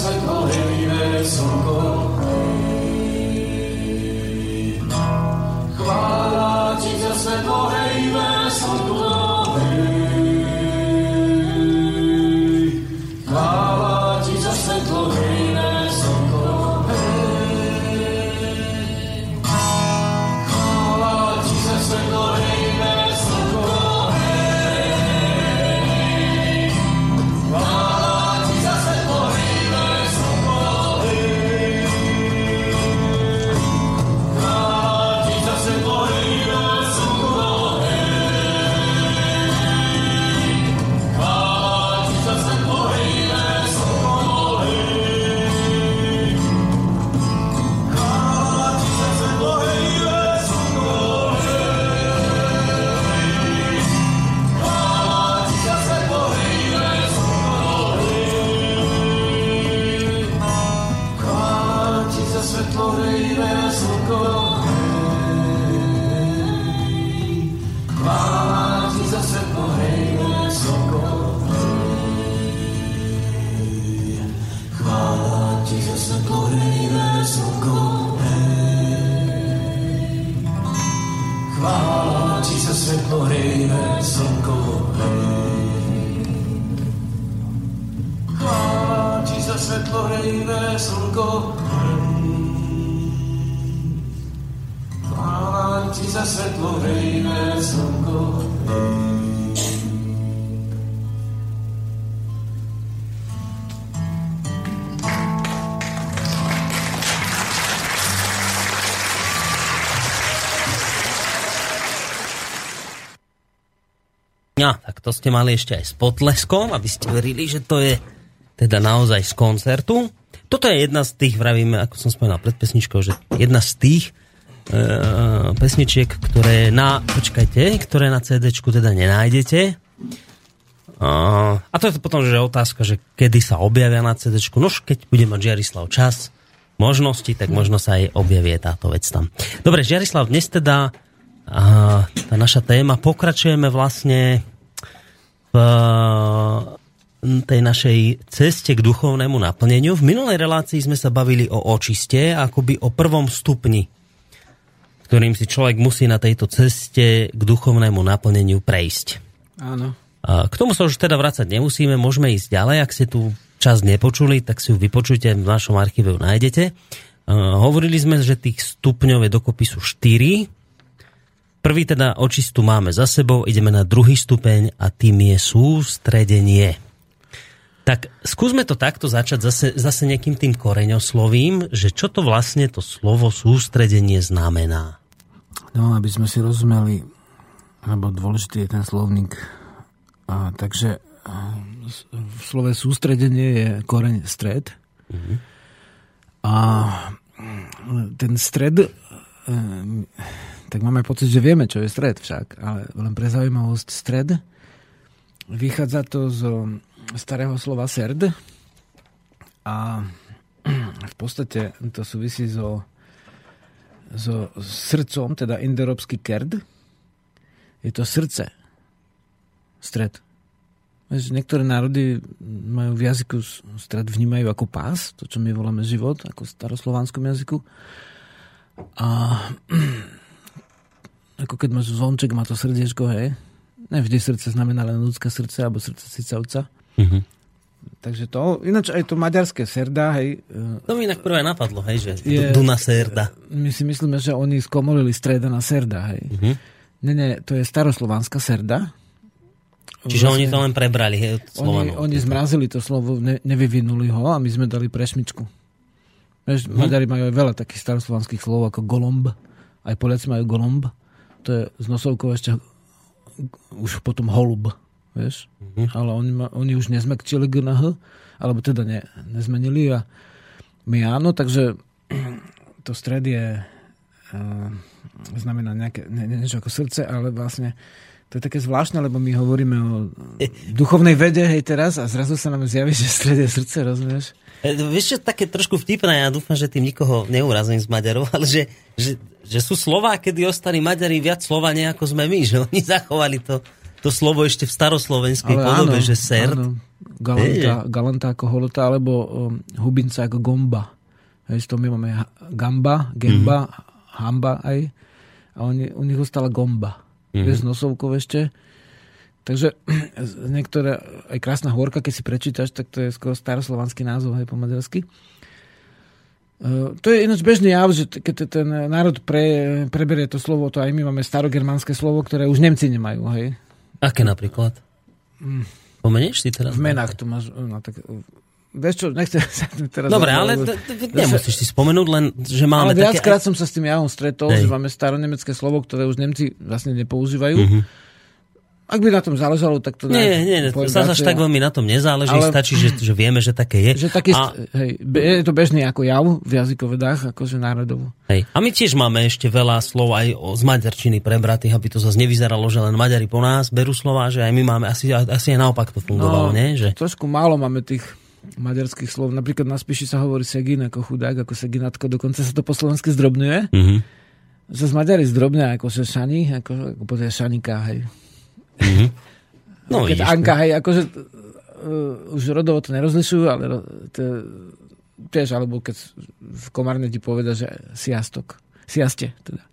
to ste mali ešte aj s potleskom, aby ste verili, že to je teda naozaj z koncertu. Toto je jedna z tých, vravíme, ako som spomenal pred pesničkou, že jedna z tých e, pesničiek, ktoré na, počkajte, ktoré na CD teda nenájdete. A, a to je potom, že otázka, že kedy sa objavia na CD. Nož, keď bude mať Žiarislav čas, možnosti, tak možno sa aj objavie táto vec tam. Dobre, Žiarislav, dnes teda a tá naša téma. Pokračujeme vlastne tej našej ceste k duchovnému naplneniu. V minulej relácii sme sa bavili o očiste, akoby o prvom stupni, ktorým si človek musí na tejto ceste k duchovnému naplneniu prejsť. Áno. A k tomu sa už teda vrácať nemusíme, môžeme ísť ďalej. Ak ste tu čas nepočuli, tak si ju vypočujte, v našom archíve ju nájdete. Uh, hovorili sme, že tých stupňov je dokopy sú 4 Prvý teda očistu máme za sebou, ideme na druhý stupeň a tým je sústredenie. Tak skúsme to takto začať zase, zase nejakým tým koreňoslovím, že čo to vlastne to slovo sústredenie znamená. No, aby sme si rozumeli, lebo dôležitý je ten slovník. A, takže a, v slove sústredenie je koreň stred. Mm-hmm. A ten stred tak máme pocit, že vieme, čo je stred však. Ale len pre zaujímavosť stred vychádza to zo starého slova serd a v podstate to súvisí so, so srdcom, teda indoeurópsky kerd. Je to srdce. Stred. Niektoré národy majú v jazyku stred vnímajú ako pás, to, čo my voláme život, ako v staroslovanskom jazyku. A ako keď máš zvonček, má to srdiečko, hej. Nevždy srdce znamená len ľudské srdce, alebo srdce cicavca. Mm-hmm. Takže to, ináč aj to maďarské serda, hej. To mi inak prvé napadlo, hej, že je, Duna serda. My si myslíme, že oni skomolili streda na serda, hej. Mm-hmm. Nie, nie, to je staroslovanská serda. Čiže vlastne, oni to len prebrali, hej, Oni, oni zmrazili to slovo, ne, nevyvinuli ho a my sme dali prešmičku. Vieš, mm-hmm. Maďari majú aj veľa takých staroslovanských slov ako golomb. Aj Poliaci majú golomb to je z nosovkou ešte už potom holub, vieš. Mm-hmm. Ale oni, ma, oni už nezmekčili G na H, alebo teda ne, nezmenili a my áno, takže to stred je uh, znamená nejaké, ne, ne, niečo ako srdce, ale vlastne to je také zvláštne, lebo my hovoríme o duchovnej vede, hej, teraz a zrazu sa nám zjaví, že stred je srdce, rozumieš? E, vieš čo, také trošku vtipné, ja dúfam, že tým nikoho neurazím z Maďarov, ale že, že, že sú slova, kedy ostali Maďari viac slova ako sme my, že oni zachovali to, to slovo ešte v staroslovenskej ale podobe, áno, že serd. Áno. Galanta, galanta ako holota, alebo um, hubinca ako gomba. Hej, to my máme gamba, gemba, mm-hmm. hamba aj. A oni, u nich ostala gomba mm-hmm. bez nosovkov ešte. Takže niektoré, aj krásna horka, keď si prečítaš, tak to je skoro staroslovanský názov, aj po maďarsky. Uh, to je ináč bežný jav, že keď ten národ pre, preberie to slovo, to aj my máme starogermánske slovo, ktoré už Nemci nemajú, hej. Aké napríklad? Mm. Pomenieš si teraz? V menách to máš, no tak Vieš čo, nechcem sa teraz... Dobre, ale t- t- nemusíš si spomenúť, len že máme ale také... viackrát som sa s tým javom stretol, Hej. že máme staronemecké slovo, ktoré už Nemci vlastne nepoužívajú. Uh-huh. Ak by na tom záležalo, tak to... Nie, nie, nie sa až tak veľmi na tom nezáleží, ale, stačí, že, že vieme, že také je. Že taký, a... hej, je to bežný ako jav v jazykovedách, akože národovo. Hej. A my tiež máme ešte veľa slov aj z maďarčiny prebratých, aby to zase nevyzeralo, že len Maďari po nás berú slova, že aj my máme, asi, asi aj naopak to fungovalo, no, nie? Že... Trošku málo máme tých maďarských slov. Napríklad na spíši sa hovorí segin ako chudák, ako seginatko, dokonca sa to po slovensky zdrobňuje. Mm-hmm. Zase Maďari zdrobňa ako šani, ako, ako šanika, hej. Mm-hmm. No, Keď vidíš, Anka, hej, akože uh, už rodovo to nerozlišujú, ale to, tiež, alebo keď v Komárne ti poveda, že siastok. Siaste, teda.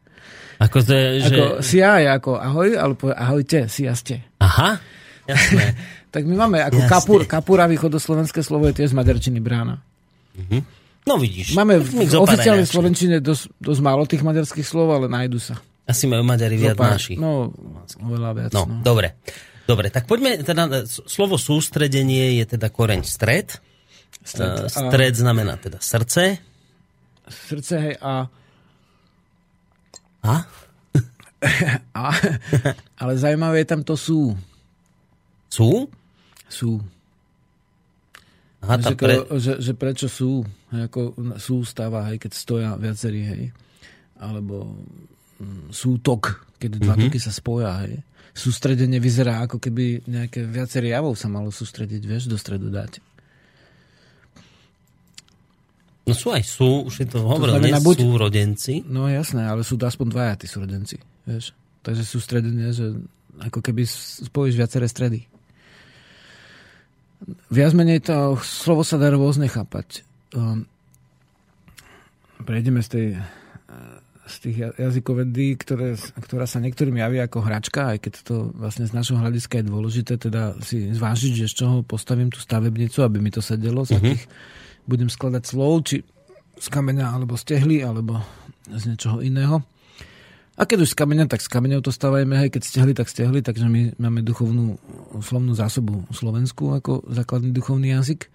Ako to je, že... Ako sia je ako ahoj, alebo ahojte, siaste. Aha, jasné. tak my máme ako kapur, kapura východoslovenské slovo je tiež z maďarčiny brána. No vidíš. Máme v aj oficiálnej. Slovenčine dosť, dosť málo tých maďarských slov, ale nájdu sa. Asi majú Maďari viac Zopár. naši. No, oveľa viac. No, No, dobre. Dobre, tak poďme, teda slovo sústredenie je teda koreň stred. Stred. E, Stred znamená teda srdce. Srdce, hej, a, A? a ale zaujímavé je tam to sú. Sú? Sú. Aha, že, pre... že, že prečo sú, hej, ako sú stáva, hej, keď stoja viacerí, hej, alebo sútok, keď dva toky sa spoja, hej. Sústredenie vyzerá ako keby nejaké viacerý javov sa malo sústrediť, vieš, do stredu dať. No sú aj sú, už je to hovoril, nie znamená buď- sú rodenci. No jasné, ale sú to aspoň dvaja tí súrodenci, vieš. Takže sústredenie, že ako keby spojíš viaceré stredy. Viac menej to slovo sa dá rôzne chápať. Um, prejdeme z tej z tých ja- jazykovedí, ktoré, ktorá sa niektorým javí ako hračka, aj keď to vlastne z našho hľadiska je dôležité, teda si zvážiť, že z čoho postavím tú stavebnicu, aby mi to sedelo, z akých budem skladať slov, či z kameňa, alebo z tehly, alebo z niečoho iného. A keď už z kameňa, tak z kameňov to stavajme, hej, keď z tehly, tak z tehly, takže my máme duchovnú slovnú zásobu Slovensku ako základný duchovný jazyk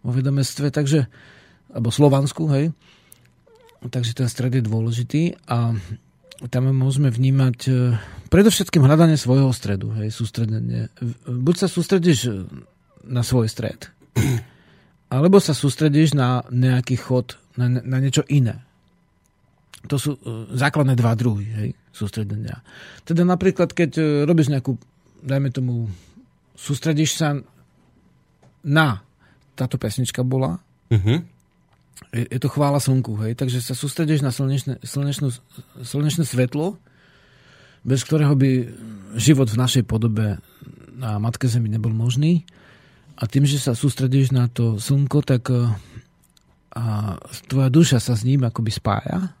vo vedomestve, takže, alebo slovansku, hej. Takže ten stred je dôležitý a tam môžeme vnímať e, predovšetkým hľadanie svojho stredu, hej, sústredenie. Buď sa sústredíš e, na svoj stred, alebo sa sústredíš na nejaký chod, na, na niečo iné. To sú e, základné dva druhy hej, sústredenia. Teda napríklad, keď robíš nejakú, dajme tomu, sústredíš sa na, táto pesnička bola, Uh-huh. Je, to chvála slnku, hej, takže sa sústredíš na slnečné, slnečnú, slnečné svetlo, bez ktorého by život v našej podobe na Matke Zemi nebol možný. A tým, že sa sústredíš na to slnko, tak eh, a tvoja duša sa s ním akoby spája.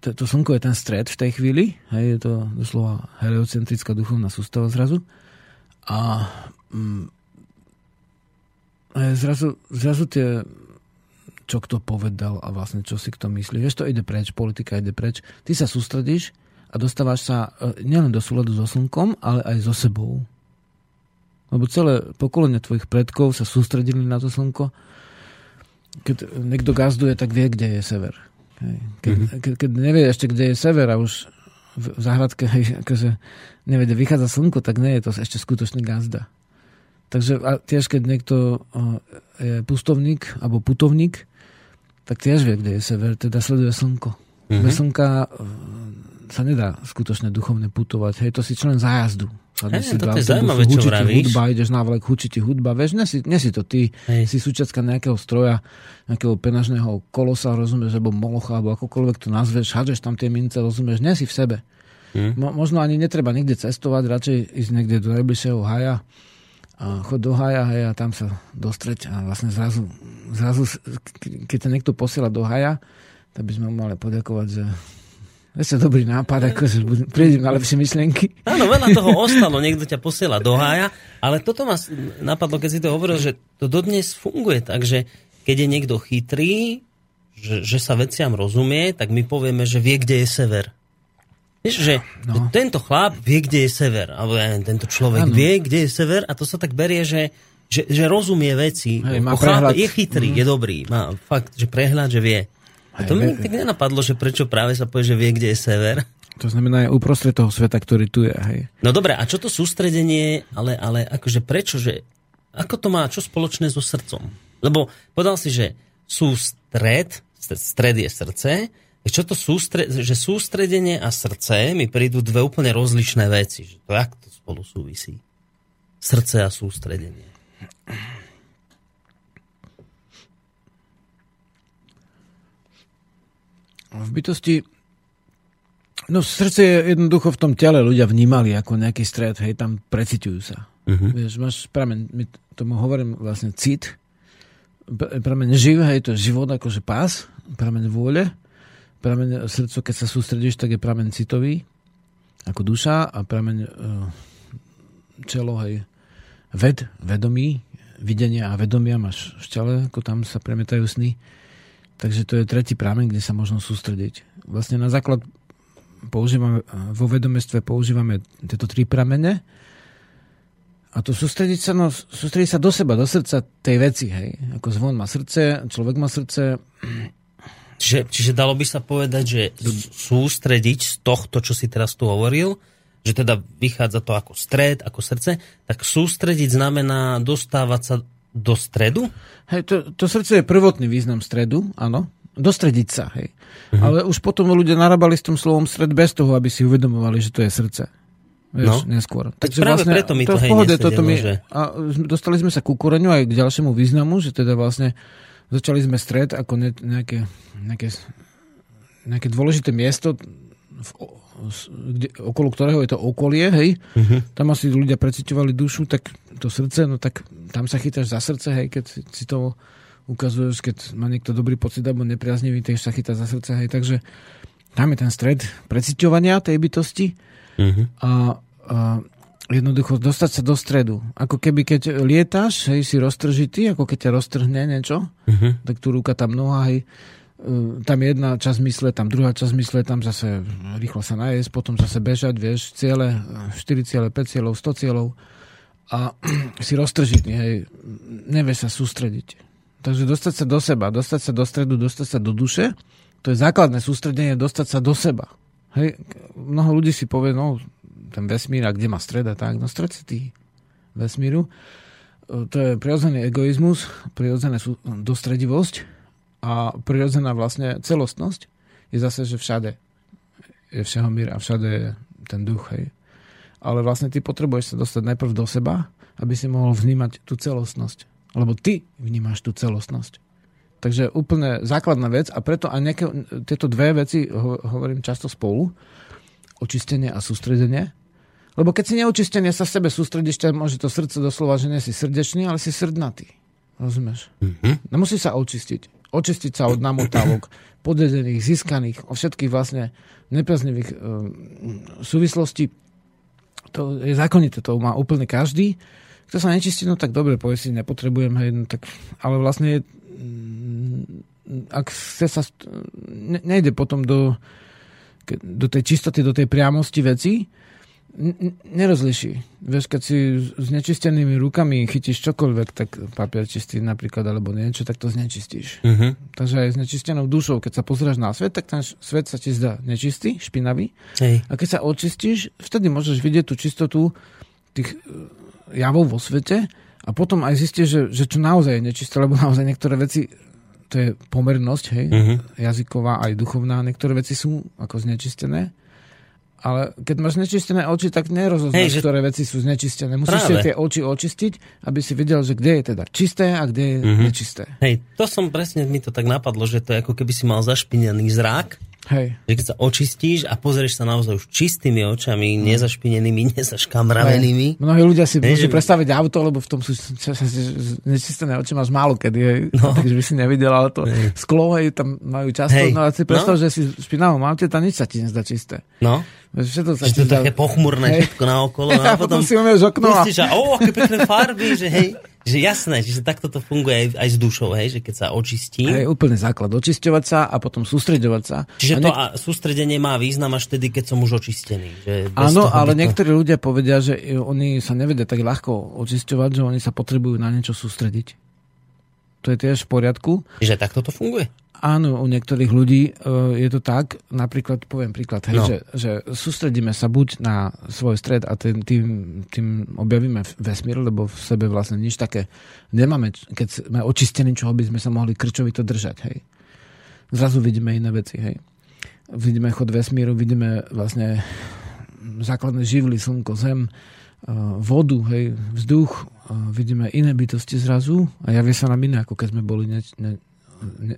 To, to slnko je ten stred v tej chvíli, hej, je to doslova heliocentrická duchovná sústava zrazu. A mm, zrazu, zrazu tie čo kto povedal a vlastne čo si kto myslí. Vieš, to ide preč, politika ide preč. Ty sa sústredíš a dostávaš sa e, nielen do súladu so slnkom, ale aj so sebou. Lebo celé pokolenie tvojich predkov sa sústredili na to slnko. Keď niekto gazduje, tak vie, kde je sever. Keď, mm-hmm. keď, keď nevie ešte, kde je sever a už v záhradke akože nevie, kde vychádza slnko, tak nie je to ešte skutočný gazda. Takže a tiež, keď niekto o, je pustovník alebo putovník, tak tiež vie, kde je sever, teda sleduje slnko. Mm-hmm. Bez slnka e, sa nedá skutočne duchovne putovať. Hej, to si člen zájazdu. Sadneš Hej, si do toto je zaujímavé, čo vravíš. hudba, ideš na vlek, hučí ti hudba. Vieš, nie si, nie si to ty, Hej. si súčiastka nejakého stroja, nejakého penažného kolosa, rozumieš, alebo molocha, alebo akokoľvek to nazveš, hádžeš tam tie mince, rozumieš, nie si v sebe. Hm. Mo- možno ani netreba nikde cestovať, radšej ísť niekde do najbližšieho haja a chod do haja, a tam sa dostreť a vlastne zrazu, zrazu keď sa niekto posiela do haja, tak by sme mu mali poďakovať, že je to dobrý nápad, akože prídem na lepšie myšlienky. Áno, veľa toho ostalo, niekto ťa posiela do hája, ale toto ma napadlo, keď si to hovoril, že to dodnes funguje tak, že keď je niekto chytrý, že, že sa veciam rozumie, tak my povieme, že vie, kde je sever. Vieš, že no. tento chlap vie, kde je sever, alebo ja neviem, tento človek Áno. vie, kde je sever a to sa tak berie, že, že, že rozumie veci. Hej, má prehľad. je chytrý, je dobrý, má fakt, že prehľad, že vie. A to Hej, mi tak nenapadlo, že prečo práve sa povie, že vie, kde je sever. To znamená, je uprostred toho sveta, ktorý tu je. Hej. No dobre, a čo to sústredenie, ale, ale akože prečo, že ako to má čo spoločné so srdcom? Lebo povedal si, že sú stred, st- stred je srdce, čo to sústre, že sústredenie a srdce mi prídu dve úplne rozličné veci. Že to jak to spolu súvisí? Srdce a sústredenie. V bytosti No srdce je jednoducho v tom tele ľudia vnímali ako nejaký stred, hej, tam precitujú sa. Uh-huh. Vieš, máš prameň, my tomu hovorím vlastne cit, Pr- prameň živ, hej, to je život akože pás, prameň vôle, prameň srdco, keď sa sústredíš, tak je prameň citový, ako duša a prameň uh, čelo, hej, ved, vedomí, videnia a vedomia, máš šťale, ako tam sa premietajú sny. Takže to je tretí prameň, kde sa možno sústrediť. Vlastne na základ používame, vo vedomestve používame tieto tri pramene a to sústrediť sa, no, sústrediť sa do seba, do srdca tej veci, hej. Ako zvon má srdce, človek má srdce. Čiže, čiže dalo by sa povedať, že sústrediť z tohto, čo si teraz tu hovoril, že teda vychádza to ako stred, ako srdce, tak sústrediť znamená dostávať sa do stredu? Hej, to, to srdce je prvotný význam stredu, áno. Dostrediť sa, hej. Uh-huh. Ale už potom ľudia narábali s tým slovom stred bez toho, aby si uvedomovali, že to je srdce. Vieš, no. neskôr. Takže práve vlastne, preto mi to, to hej pohode, toto že... A dostali sme sa ku koreniu aj k ďalšiemu významu, že teda vlastne začali sme stred ako ne, nejaké, nejaké, nejaké dôležité miesto v, kde, okolo ktorého je to okolie, hej, uh-huh. tam asi ľudia preciťovali dušu, tak to srdce, no tak tam sa chytáš za srdce, hej, keď si, si to ukazuješ, keď má niekto dobrý pocit alebo nepriaznivý, tiež sa chytá za srdce, hej, takže tam je ten stred preciťovania tej bytosti uh-huh. a, a jednoducho dostať sa do stredu. Ako keby keď lietáš, hej, si roztržitý, ako keď ťa roztrhne niečo, uh-huh. tak tu ruka, tam noha, hej, Ehm, tam jedna časť mysle, tam druhá časť mysle, tam zase rýchlo sa najesť, potom zase bežať, vieš, ciele, 4 ciele, 5 cieľov, 100 cieľov a si roztržitý, hej, nevie sa sústrediť. Takže dostať sa do seba, dostať sa do stredu, dostať sa do duše, to je základné sústredenie, dostať sa do seba. Hej, mnoho ľudí si povie, no, ten vesmír, a kde má streda, tak, no stred si ty vesmíru. Ehm, to je prirodzený egoizmus, prirodzená dostredivosť, a prirodzená vlastne celostnosť je zase, že všade je všehomír a všade je ten duch, hej. Ale vlastne ty potrebuješ sa dostať najprv do seba, aby si mohol vnímať tú celostnosť. Lebo ty vnímaš tú celostnosť. Takže úplne základná vec a preto aj nejaké, tieto dve veci ho, hovorím často spolu. Očistenie a sústredenie. Lebo keď si neočistenie sa sebe sústredíš, tak môže to srdce doslova, že nie si srdečný, ale si srdnatý. Rozumieš? Mm-hmm. Nemusí sa očistiť očistiť sa od namotávok, podvedených, získaných, o všetkých vlastne nepriaznivých e, súvislostí. To je zákonité, to má úplne každý. Kto sa nečistí, no tak dobre, povie si, nepotrebujem, hej, no tak, ale vlastne mm, ak chce sa, ne, nejde potom do, do tej čistoty, do tej priamosti veci, nerozliší. Vieš, keď si s nečistenými rukami chytíš čokoľvek, tak papier čistý napríklad, alebo niečo, tak to znečistíš. Uh-huh. Takže aj s nečistenou dušou, keď sa pozrieš na svet, tak ten svet sa ti zdá nečistý, špinavý. Hej. A keď sa očistíš, vtedy môžeš vidieť tú čistotu tých e, javov vo svete a potom aj zistíš, že, že čo naozaj je nečisté, lebo naozaj niektoré veci to je pomernosť, hej, uh-huh. jazyková aj duchovná, niektoré veci sú ako znečistené ale keď máš znečistené oči, tak nerozoznáš, hey, že... ktoré veci sú znečistené. Musíš si tie oči očistiť, aby si videl, že kde je teda čisté a kde je mm-hmm. nečisté. Hej, to som presne, mi to tak napadlo, že to je ako keby si mal zašpinený zrak Hej. Že keď sa očistíš a pozrieš sa naozaj už čistými očami, mm. nezašpinenými, nezaškamravenými. Hej. Mnohí ľudia si môžu predstaviť auto, lebo v tom sú nečistené oči máš málo kedy, hej. No. takže by si nevidel, ale to hej. sklo, hej, tam majú často. Hej. No a si predstav, no. že si špinavom aute, tam nič sa ti nezdá čisté. No. Všetko sa to také pochmurné hej. všetko naokolo. No a potom, potom si umieš okno. Pustíš a, o, aké pekné farby, že hej. Že jasné, že takto to funguje aj, aj s dušou, hej, že keď sa očistí. Je úplný základ, očisťovať sa a potom sústreďovať sa. Čiže a to a sústredenie má význam až vtedy, keď som už očistený. Že Áno, ale to... niektorí ľudia povedia, že oni sa nevedia tak ľahko očisťovať, že oni sa potrebujú na niečo sústrediť. To je tiež v poriadku. Že takto to funguje? Áno, u niektorých ľudí uh, je to tak, napríklad, poviem príklad, hej, no. že, že sústredíme sa buď na svoj stred a tým, tým, tým objavíme vesmír, lebo v sebe vlastne nič také nemáme, keď sme očistení, čoho by sme sa mohli krčovito držať. Hej. Zrazu vidíme iné veci. Hej. Vidíme chod vesmíru, vidíme vlastne základné živly, slnko, zem, vodu, hej, vzduch, vidíme iné bytosti zrazu a javie sa nám iné, ako keď sme boli ne, ne,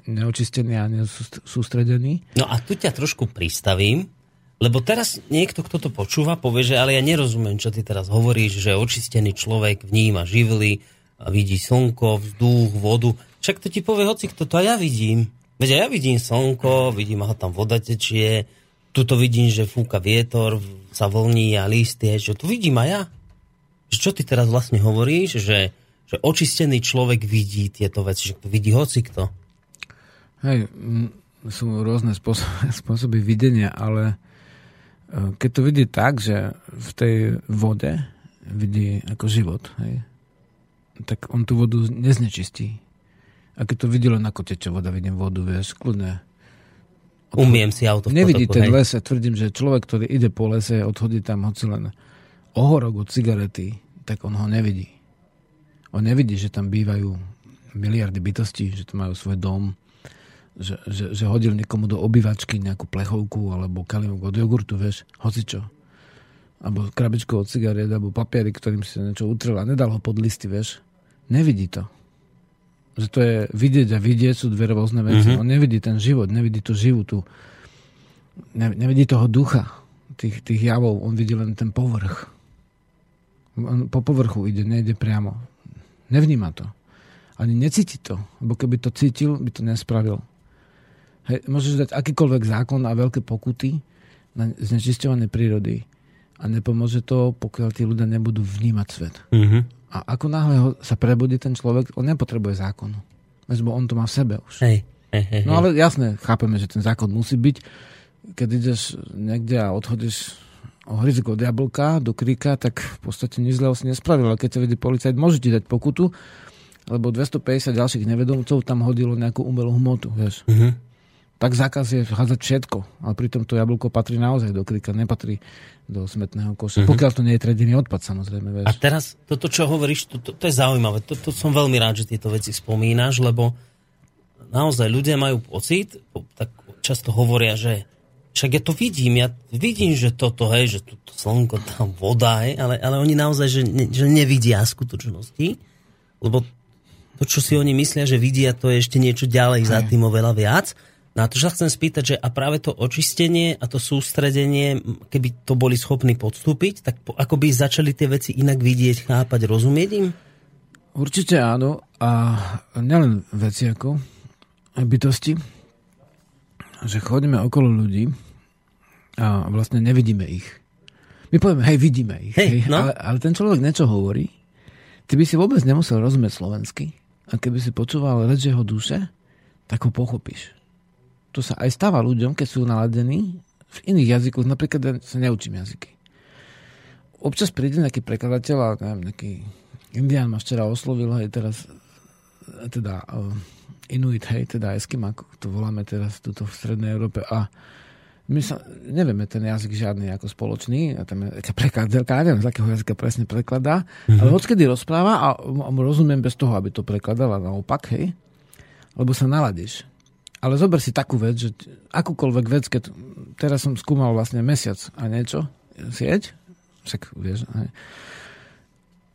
neočistený a nesústredený. No a tu ťa trošku pristavím, lebo teraz niekto, kto to počúva, povie, že ale ja nerozumiem, čo ty teraz hovoríš, že očistený človek vníma živly, a vidí slnko, vzduch, vodu. Však to ti povie hoci kto to a ja vidím. Veď ja vidím slnko, vidím, ako tam voda tečie, tuto vidím, že fúka vietor, sa vlní a listy, že tu vidím aj ja. Čo ty teraz vlastne hovoríš, že že očistený človek vidí tieto veci, že to vidí hoci kto. Hej, sú rôzne spôsoby, spôsoby videnia, ale e, keď to vidí tak, že v tej vode vidí ako život, hej, tak on tú vodu neznečistí. A keď to vidí len ako teče voda, vidím vodu, vieš, kľudne. Umiem si auto v Nevidí potoku, ten hej. les, ja tvrdím, že človek, ktorý ide po lese, odhodí tam hoci len ohorok od cigarety, tak on ho nevidí. On nevidí, že tam bývajú miliardy bytostí, že tam majú svoj dom, že, že, že hodil niekomu do obývačky nejakú plechovku alebo kalimok od jogurtu, vieš, hocičo. Alebo krabičku od cigaret, alebo papiery, ktorým si niečo utrel a nedal ho pod listy, vieš. Nevidí to. Že to je vidieť a vidieť sú dve rôzne veci. Mm-hmm. On nevidí ten život, nevidí tú živu, tú, ne, nevidí toho ducha, tých, tých javov, on vidí len ten povrch. On po povrchu ide, nejde priamo. Nevníma to. Ani necíti to, lebo keby to cítil, by to nespravil. Hej, môžeš dať akýkoľvek zákon a veľké pokuty na znečisťovanie prírody a nepomôže to, pokiaľ tí ľudia nebudú vnímať svet. Mhm. A ako náhle ho sa prebudí ten človek, on nepotrebuje zákon. Lebo on to má v sebe už. Hej, No ale jasné, chápeme, že ten zákon musí byť. Keď ideš niekde a odchodíš o hryzik od jablka do kríka, tak v podstate nič zlého si nespravil. Ale keď sa vidí policajt, môže ti dať pokutu, lebo 250 ďalších nevedomcov tam hodilo nejakú umelú hmotu, vieš. Mhm. Tak zákaz je hádzať všetko, ale pritom to jablko patrí naozaj do kríka, nepatrí do smetného koša. Mm-hmm. Pokiaľ to nie je tradený odpad, samozrejme, vieš. A teraz, toto, čo hovoríš, to, to, to je zaujímavé. To, to som veľmi rád, že tieto veci spomínaš, lebo naozaj ľudia majú pocit, tak často hovoria, že však ja to vidím, ja vidím, že toto, hej, že toto slnko, tam voda, hej, ale, ale oni naozaj, že, ne, že nevidia skutočnosti, lebo to, čo si oni myslia, že vidia, to je ešte niečo ďalej za tým oveľa viac. No a to sa chcem spýtať, že a práve to očistenie a to sústredenie, keby to boli schopní podstúpiť, tak po, ako by začali tie veci inak vidieť, chápať, rozumieť im? Určite áno. A nielen veci ako bytosti, že chodíme okolo ľudí a vlastne nevidíme ich. My povieme, hej, vidíme ich. Hej, no. ale, ale ten človek niečo hovorí. Ty by si vôbec nemusel rozumieť slovensky. A keby si počúval reč jeho duše, tak ho pochopíš. To sa aj stáva ľuďom, keď sú naladení v iných jazykoch. Napríklad ja sa neučím jazyky. Občas príde nejaký prekladateľ a neviem, nejaký Indián ma včera oslovil, hej, teraz teda uh, Inuit, hej, teda Eskimak, to voláme teraz tuto v Strednej Európe a my sa, nevieme ten jazyk žiadny ako spoločný, a tam je taká prekladateľka, ja neviem, z akého jazyka presne prekladá, mm-hmm. ale odkedy rozpráva a, rozumiem bez toho, aby to prekladala naopak, hej, lebo sa naladíš. Ale zober si takú vec, že akúkoľvek vec, keď teraz som skúmal vlastne mesiac a niečo, sieť, však vieš, hej,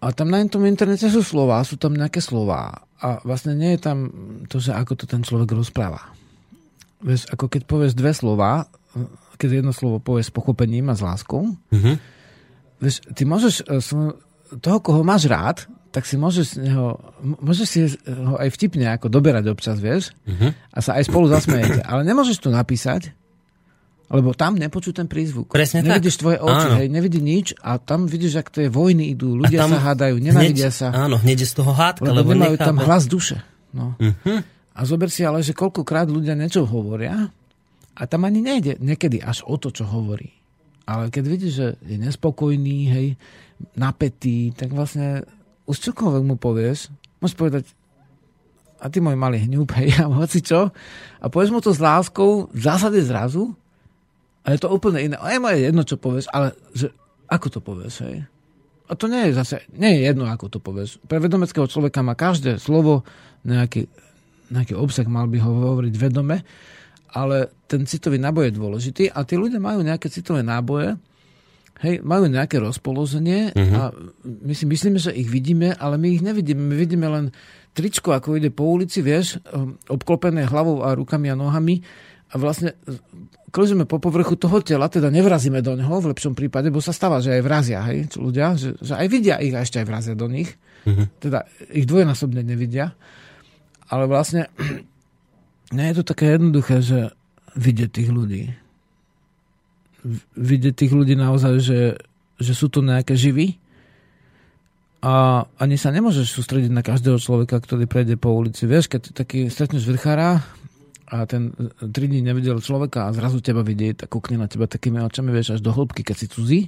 a tam na tom internete sú slova, sú tam nejaké slova a vlastne nie je tam to, že ako to ten človek rozpráva. Vieš, ako keď povieš dve slova, keď jedno slovo povieš s pochopením a s láskou, Mhm. vieš, ty môžeš eh, toho, koho máš rád, tak si môžeš, m- môžeš si ho aj vtipne ako doberať občas, vieš, Mhm. a sa aj spolu zasmejete. Ale nemôžeš to napísať, lebo tam nepočuť ten prízvuk. Presne tak. Nevidíš tvoje oči, Áno. hej, nevidí nič a tam vidíš, ak to je vojny idú, ľudia A tam sa hádajú, nenávidia hneď, sa. Áno, hneď je z toho hádka, Lebo lebo nemajú tam hlas duše. No. Mhm. A zober si ale, že koľkokrát ľudia niečo hovoria a tam ani nejde niekedy až o to, čo hovorí. Ale keď vidíš, že je nespokojný, hej, napätý, tak vlastne už čokoľvek mu povieš, môžeš povedať a ty môj malý hňúb, hej, a hoci čo, a povieš mu to s láskou, v zásade zrazu, a je to úplne iné. A je moje jedno, čo povieš, ale že, ako to povieš, hej? A to nie je zase, nie je jedno, ako to povieš. Pre vedomeckého človeka má každé slovo nejaký, nejaký obsah, mal by ho hovoriť vedome, ale ten citový náboj je dôležitý a tí ľudia majú nejaké citové náboje, hej, majú nejaké rozpoloženie Mhm. a my si myslíme, že ich vidíme, ale my ich nevidíme. My vidíme len tričko, ako ide po ulici, vieš, um, obklopené hlavou a rukami a nohami a vlastne klzíme po povrchu toho tela, teda nevrazíme do neho v lepšom prípade, bo sa stáva, že aj vrazia, hej, ľudia, že, že aj vidia ich a ešte aj vrazia do nich. Mhm. Teda ich dvojnásobne nevidia. Ale vlastne nie je to také jednoduché, že vidieť tých ľudí. Vidieť tých ľudí naozaj, že, že sú to nejaké živí a ani sa nemôžeš sústrediť na každého človeka, ktorý prejde po ulici. Vieš, keď taký stretneš vrchára a ten 3 dní nevidel človeka a zrazu teba vidie, tak kúkne na teba takými očami, vieš, až do hĺbky, keď si cudzí.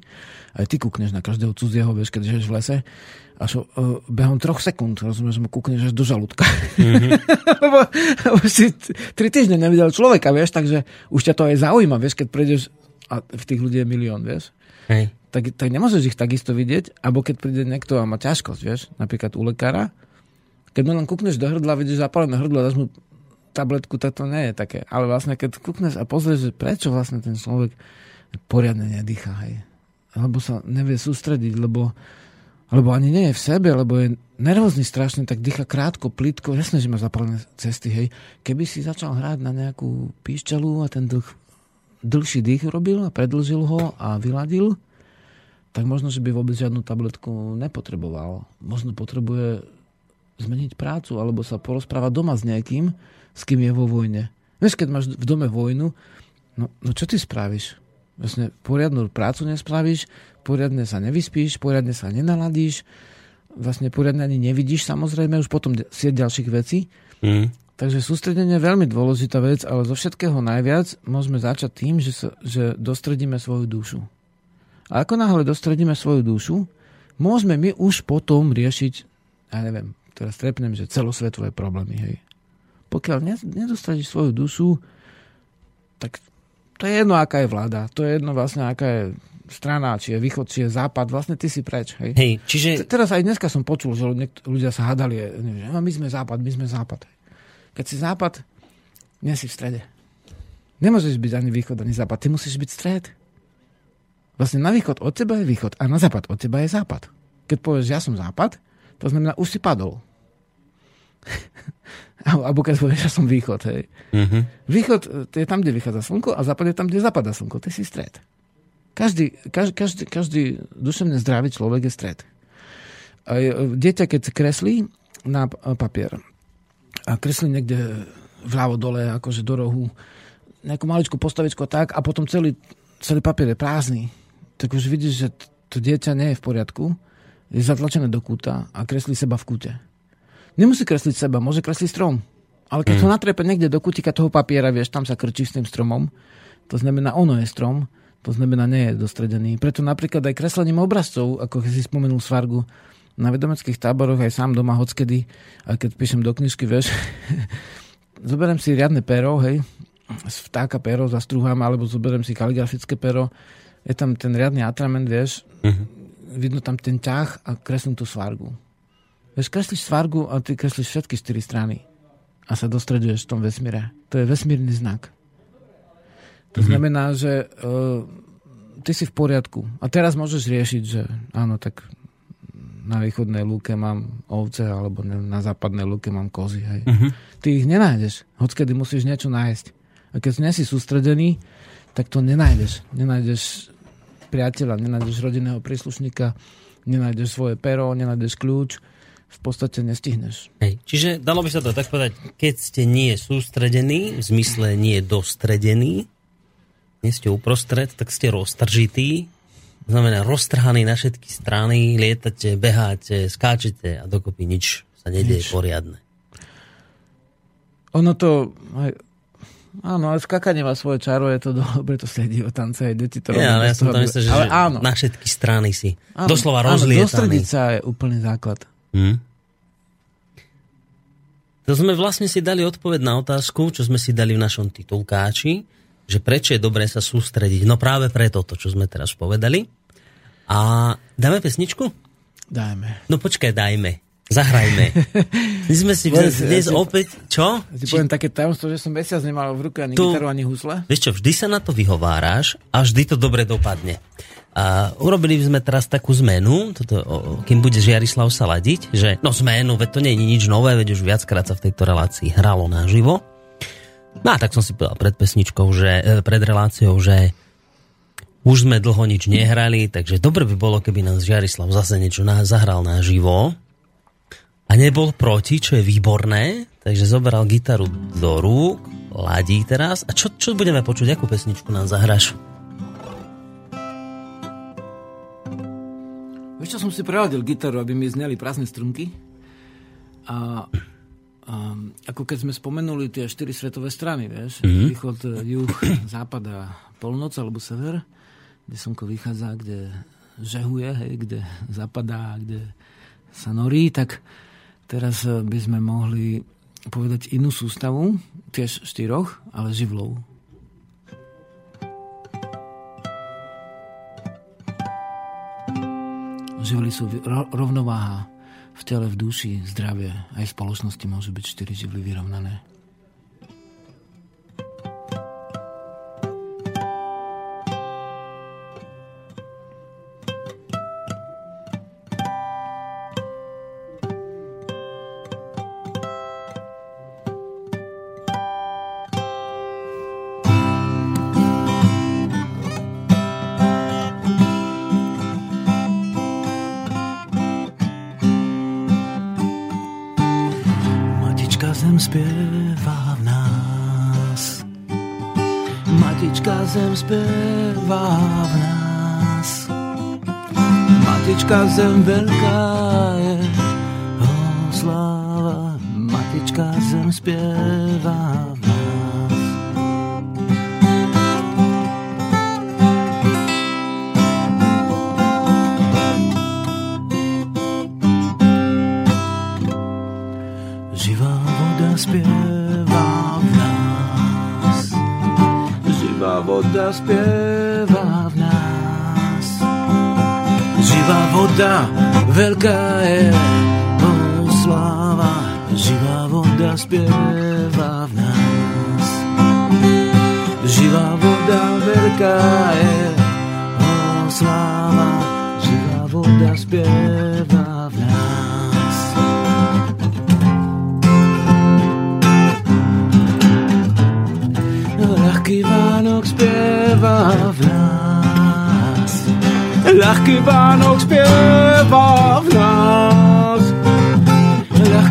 Aj ty kúkneš na každého cudzieho, vieš, keď žiješ v lese. Až uh, behom troch sekúnd, rozumieš, mu kúkneš až do žalúdka. Mm-hmm. lebo, lebo si tri týždne nevidel človeka, vieš, takže už ťa to aj zaujíma, vieš, keď prejdeš a v tých ľudí je milión, vieš. Hej tak, tak nemôžeš ich takisto vidieť, alebo keď príde niekto a má ťažkosť, vieš, napríklad u lekára, keď mu len kúkneš do hrdla, vidíš zapálené hrdlo, dáš mu tabletku, tak to nie je také. Ale vlastne, keď kúkneš a pozrieš, že prečo vlastne ten človek poriadne nedýcha, hej. Alebo sa nevie sústrediť, lebo, lebo ani nie je v sebe, lebo je nervózny strašne, tak dýcha krátko, plitko, jasne, že má zapálené cesty, hej. Keby si začal hrať na nejakú píšťalu a ten dlh, dlhší dých robil a predlžil ho a vyladil, tak možno, že by vôbec žiadnu tabletku nepotreboval. Možno potrebuje zmeniť prácu alebo sa porozprávať doma s niekým, s kým je vo vojne. Vieš, keď máš v dome vojnu, no, no čo ty spravíš? Vlastne poriadnu prácu nespravíš, poriadne sa nevyspíš, poriadne sa nenaladíš, vlastne poriadne ani nevidíš samozrejme, už potom sieť ďalších vecí. Mm. Takže sústredenie je veľmi dôležitá vec, ale zo všetkého najviac môžeme začať tým, že, sa, že dostredíme svoju dušu. A ako náhle dostredíme svoju dušu, môžeme my už potom riešiť, ja neviem, teraz trepnem, že celosvetové problémy, hej. Pokiaľ nedostredíš svoju dušu, tak to je jedno, aká je vláda, to je jedno vlastne, aká je strana, či je východ, či je západ, vlastne ty si preč. Hej? Hej, čiže... Teraz aj dneska som počul, že ľudia sa hadali, že no, my sme západ, my sme západ. Keď si západ, nie si v strede. Nemôžeš byť ani východ, ani západ, ty musíš byť stred. Vlastne na východ od teba je východ a na západ od teba je západ. Keď povieš, ja som západ, to znamená, už si padol. Alebo keď povieš, ja som východ. Hej. Mm-hmm. Východ to je tam, kde vychádza slnko a západ je tam, kde zapadá slnko. Ty si stred. Každý, každý, každý, každý duševne zdravý človek je stred. A dieťa, keď kreslí na papier a kreslí niekde vľavo dole, akože do rohu, nejakú maličkú postavičku a tak a potom celý, celý papier je prázdny tak už vidíš, že to dieťa nie je v poriadku, je zatlačené do kúta a kreslí seba v kúte. Nemusí kresliť seba, môže kresliť strom. Ale keď mm. ho natrepe niekde do kútika toho papiera, vieš, tam sa krčí s tým stromom, to znamená, ono je strom, to znamená, nie je dostredený. Preto napríklad aj kreslením obrazcov, ako si spomenul Svargu, na vedomeckých táboroch aj sám doma hockedy, aj keď píšem do knižky, vieš, zoberiem si riadne pero, hej, z vtáka pero zastrúham, alebo zoberiem si kaligrafické pero, je tam ten riadny atrament, vieš, uh-huh. vidno tam ten ťah a kreslím tú svargu. Vieš, kreslíš svargu a ty kreslíš všetky štyri strany a sa dostreduješ v tom vesmíre. To je vesmírny znak. To uh-huh. znamená, že uh, ty si v poriadku. A teraz môžeš riešiť, že áno, tak na východnej lúke mám ovce alebo na západnej lúke mám kozy. Hej. Uh-huh. Ty ich nenájdeš. Hoďkedy musíš niečo nájsť. A keď nie si sústredený, tak to nenájdeš. Nenájdeš priateľa, nenájdeš rodinného príslušníka, nenájdeš svoje pero, nenájdeš kľúč, v podstate nestihneš. Hej. Čiže dalo by sa to tak povedať, keď ste nie sústredení, v zmysle nie dostredení, nie ste uprostred, tak ste roztržití, znamená roztrhaní na všetky strany, lietate, beháte, skáčete a dokopy nič sa nedieje nič. poriadne. Ono to, Áno, ale skakanie má svoje čaro, je to dobre, to sedí o tance, aj deti to robia. Ja, ja som to myslel, že, ale áno. na všetky strany si. Áno, Doslova rozlietaný. Áno, sa je úplný základ. Hmm. To sme vlastne si dali odpoveď na otázku, čo sme si dali v našom titulkáči, že prečo je dobré sa sústrediť. No práve preto, to, čo sme teraz povedali. A dáme pesničku? Dajme. No počkaj, dajme. Zahrajme. My sme si dnes, dnes opäť... Čo? Ja ti poviem také tajomstvo, že som mesiac nemal v ruke ani tu, gitaru, ani husle. Vieš čo, vždy sa na to vyhováraš a vždy to dobre dopadne. A urobili sme teraz takú zmenu, toto, kým bude Žiarislav sa ladiť, že no zmenu, veď to nie je nič nové, veď už viackrát sa v tejto relácii hralo naživo. No a tak som si povedal pred pesničkou, že, e, pred reláciou, že už sme dlho nič nehrali, takže dobre by bolo, keby nás Žiarislav zase niečo zahral naživo a nebol proti, čo je výborné, takže zobral gitaru do rúk, ladí teraz. A čo, čo budeme počuť? Akú pesničku nám zahraš? Vieš čo, som si preladil gitaru, aby mi zneli prázdne strunky. A, a ako keď sme spomenuli tie štyri svetové strany, vieš, mm-hmm. východ, juh, západ a polnoc alebo sever, kde slnko vychádza, kde žehuje, hej, kde zapadá, kde sa norí, tak teraz by sme mohli povedať inú sústavu, tiež štyroch, ale živlov. Živly sú rovnováha v tele, v duši, zdravie. Aj v spoločnosti môžu byť štyri živly vyrovnané. Roosevelt veľká je sláva. Živá voda spieva v nás. Živá voda, veľká je sláva. Živá voda spieva v nás. Ľahký Vánok spieva v nás. Ľahký Vánok spieva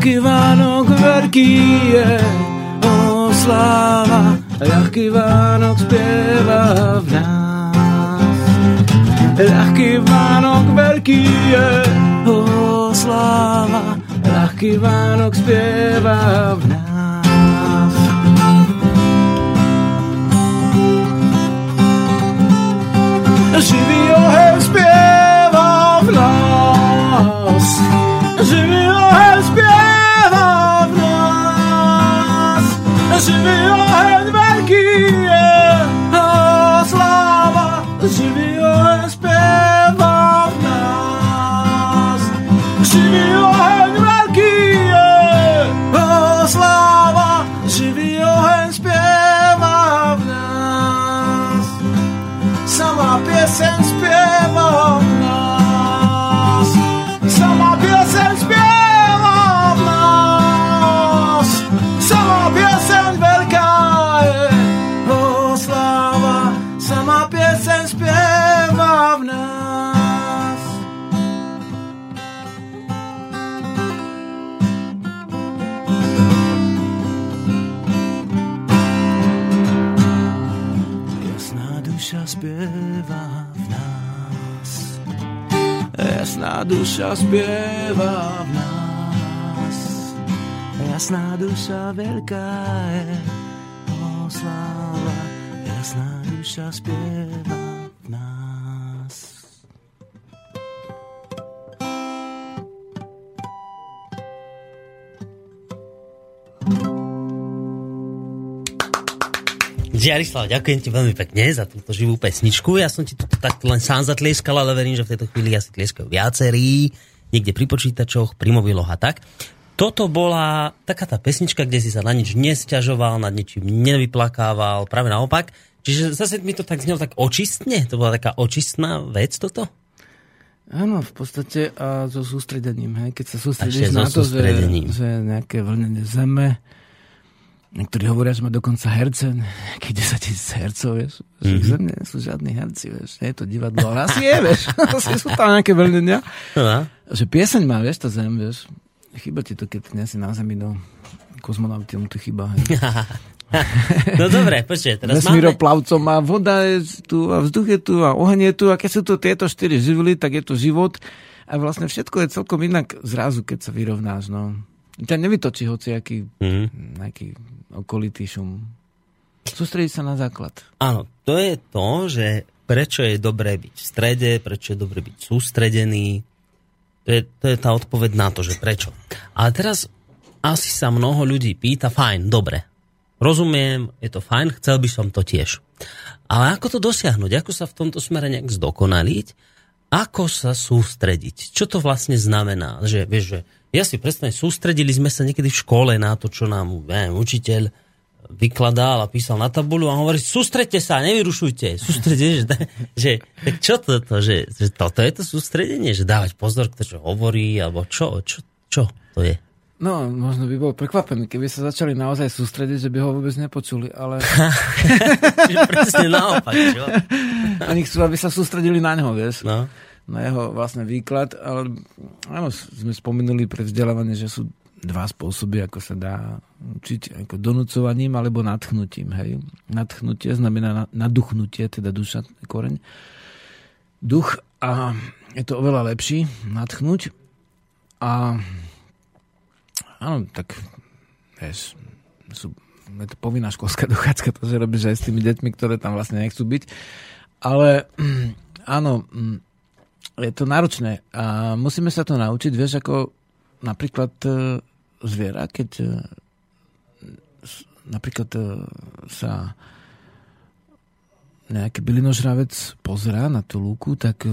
Vánok veľký je, o sláva. Ľahký Vánok spieva v nás. Ľahký Vánok veľký je, o sláva. Ľahký Vánok spieva v nás. Živý oheň spieva v nás. Živý oheň duša spieva v nás. Jasná duša veľká je, o. Jasná duša spieva Žiarislav, ďakujem ti veľmi pekne za túto živú pesničku. Ja som ti tu tak len sám zatlieskal, ale verím, že v tejto chvíli asi tlieskajú viacerí, niekde pri počítačoch, pri mobiloch a tak. Toto bola taká tá pesnička, kde si sa na nič nesťažoval, nad ničím nevyplakával, práve naopak. Čiže zase mi to tak znelo tak očistne, to bola taká očistná vec toto? Áno, v podstate a so sústredením. Hej. Keď sa sústredíš so na to, že, že nejaké vlnenie zeme, niektorí hovoria, že má dokonca herce, nejakých 10 tisíc hercov, vieš. Že Mhm. mm-hmm. zem nie sú žiadni herci, vieš. Nie je to divadlo, ale asi je, vieš. asi sú tam nejaké vlnenia. No, Že pieseň má, vieš, tá zem, vieš. Chyba ti to, keď nie si na zemi do kozmonauty, mu to chyba. No dobre, počkaj, teraz máme... Vesmíroplavcom a voda je tu a vzduch je tu a oheň je tu a keď sú to tieto štyri živly, tak je to život A vlastne všetko je celkom inak zrazu, keď sa vyrovnáš. No. Ťa nevytočí hociaký Mhm. nejaký okolitý šum. Sústrediť sa na základ. Áno, to je to, že prečo je dobré byť v strede, prečo je dobré byť sústredený. To je, to je tá odpoveď na to, že prečo. Ale teraz asi sa mnoho ľudí pýta, fajn, dobre, rozumiem, je to fajn, chcel by som to tiež. Ale ako to dosiahnuť? Ako sa v tomto smere nejak zdokonaliť? Ako sa sústrediť? Čo to vlastne znamená? Že, vieš, že ja si predstavím, sústredili sme sa niekedy v škole na to, čo nám neviem, učiteľ vykladal a písal na tabuľu a hovorí, sústredte sa, nevyrušujte, sústredte, že, že tak čo toto, že, že toto je to sústredenie, že dávať pozor, kto čo hovorí, alebo čo, čo, čo to je? No, možno by bol prekvapený, keby sa začali naozaj sústrediť, že by ho vôbec nepočuli, ale Čiže presne naopak, čo? oni chcú, aby sa sústredili na ňo, vieš. No. Na jeho vlastne výklad, ale áno, sme spomenuli pre vzdelávanie, že sú dva spôsoby, ako sa dá učiť, ako donúcovaním alebo nadchnutím. Hej. Nadchnutie znamená na- naduchnutie, teda duša, koreň. Duch a je to oveľa lepší nadchnúť a áno, tak vieš, sú, je to povinná školská dochádzka, to, že robíš aj s tými deťmi, ktoré tam vlastne nechcú byť. Ale áno, je to náročné a musíme sa to naučiť, vieš, ako napríklad e, zviera, keď e, napríklad e, sa nejaký bylinožravec pozerá na tú lúku, tak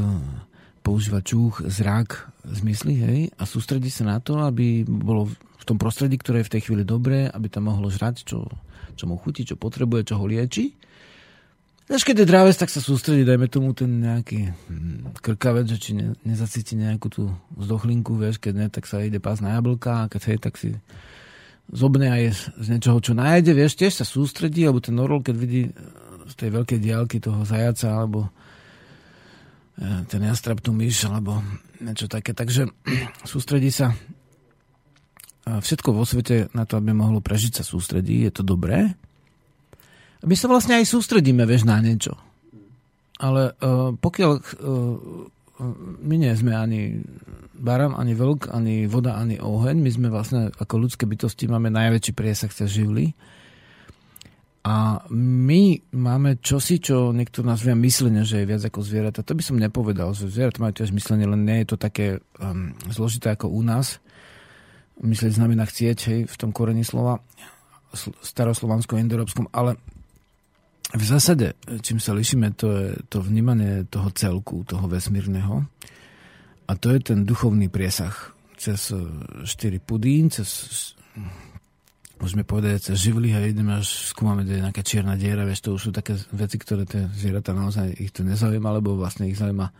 používa čuch, zrak, zmysly, hej, a sústredí sa na to, aby bolo v tom prostredí, ktoré je v tej chvíli dobré, aby tam mohlo žrať, čo, čo mu chutí, čo potrebuje, čo ho lieči. Až keď je dravec, tak sa sústredí, dajme tomu ten nejaký hm, krkavec, že či ne, nezacíti nejakú tú zdochlinku, vieš, keď ne, tak sa ide pás na jablka a keď hej, tak si zobne aj z, niečoho, čo nájde, vieš, tiež sa sústredí, alebo ten orol, keď vidí e, z tej veľkej diálky toho zajaca, alebo e, ten jastrab tú myš, alebo niečo také. Takže sústredí sa a všetko vo svete na to, aby mohlo prežiť sa sústredí, je to dobré. My sa vlastne aj sústredíme, vieš, na niečo. Ale uh, pokiaľ uh, my nie sme ani baram, ani vlk, ani voda, ani oheň, my sme vlastne ako ľudské bytosti máme najväčší priesah cez živly. A my máme čosi, čo niekto nazvia myslenie, že je viac ako zvieratá. To by som nepovedal, že zvieratá majú tiež myslenie, len nie je to také um, zložité ako u nás. Myslieť znamená chcieť, hej, v tom koreni slova sl- staroslovanskom, indoeurópskom, ale v zásade, čím sa lišíme, to je to vnímanie toho celku, toho vesmírneho. A to je ten duchovný priesah cez e, štyri pudín, cez môžeme povedať, cez živly a ideme až skúmame, kde je nejaká čierna diera, vieš, to už sú také veci, ktoré tie zvieratá naozaj ich to nezaujíma, alebo vlastne ich zaujíma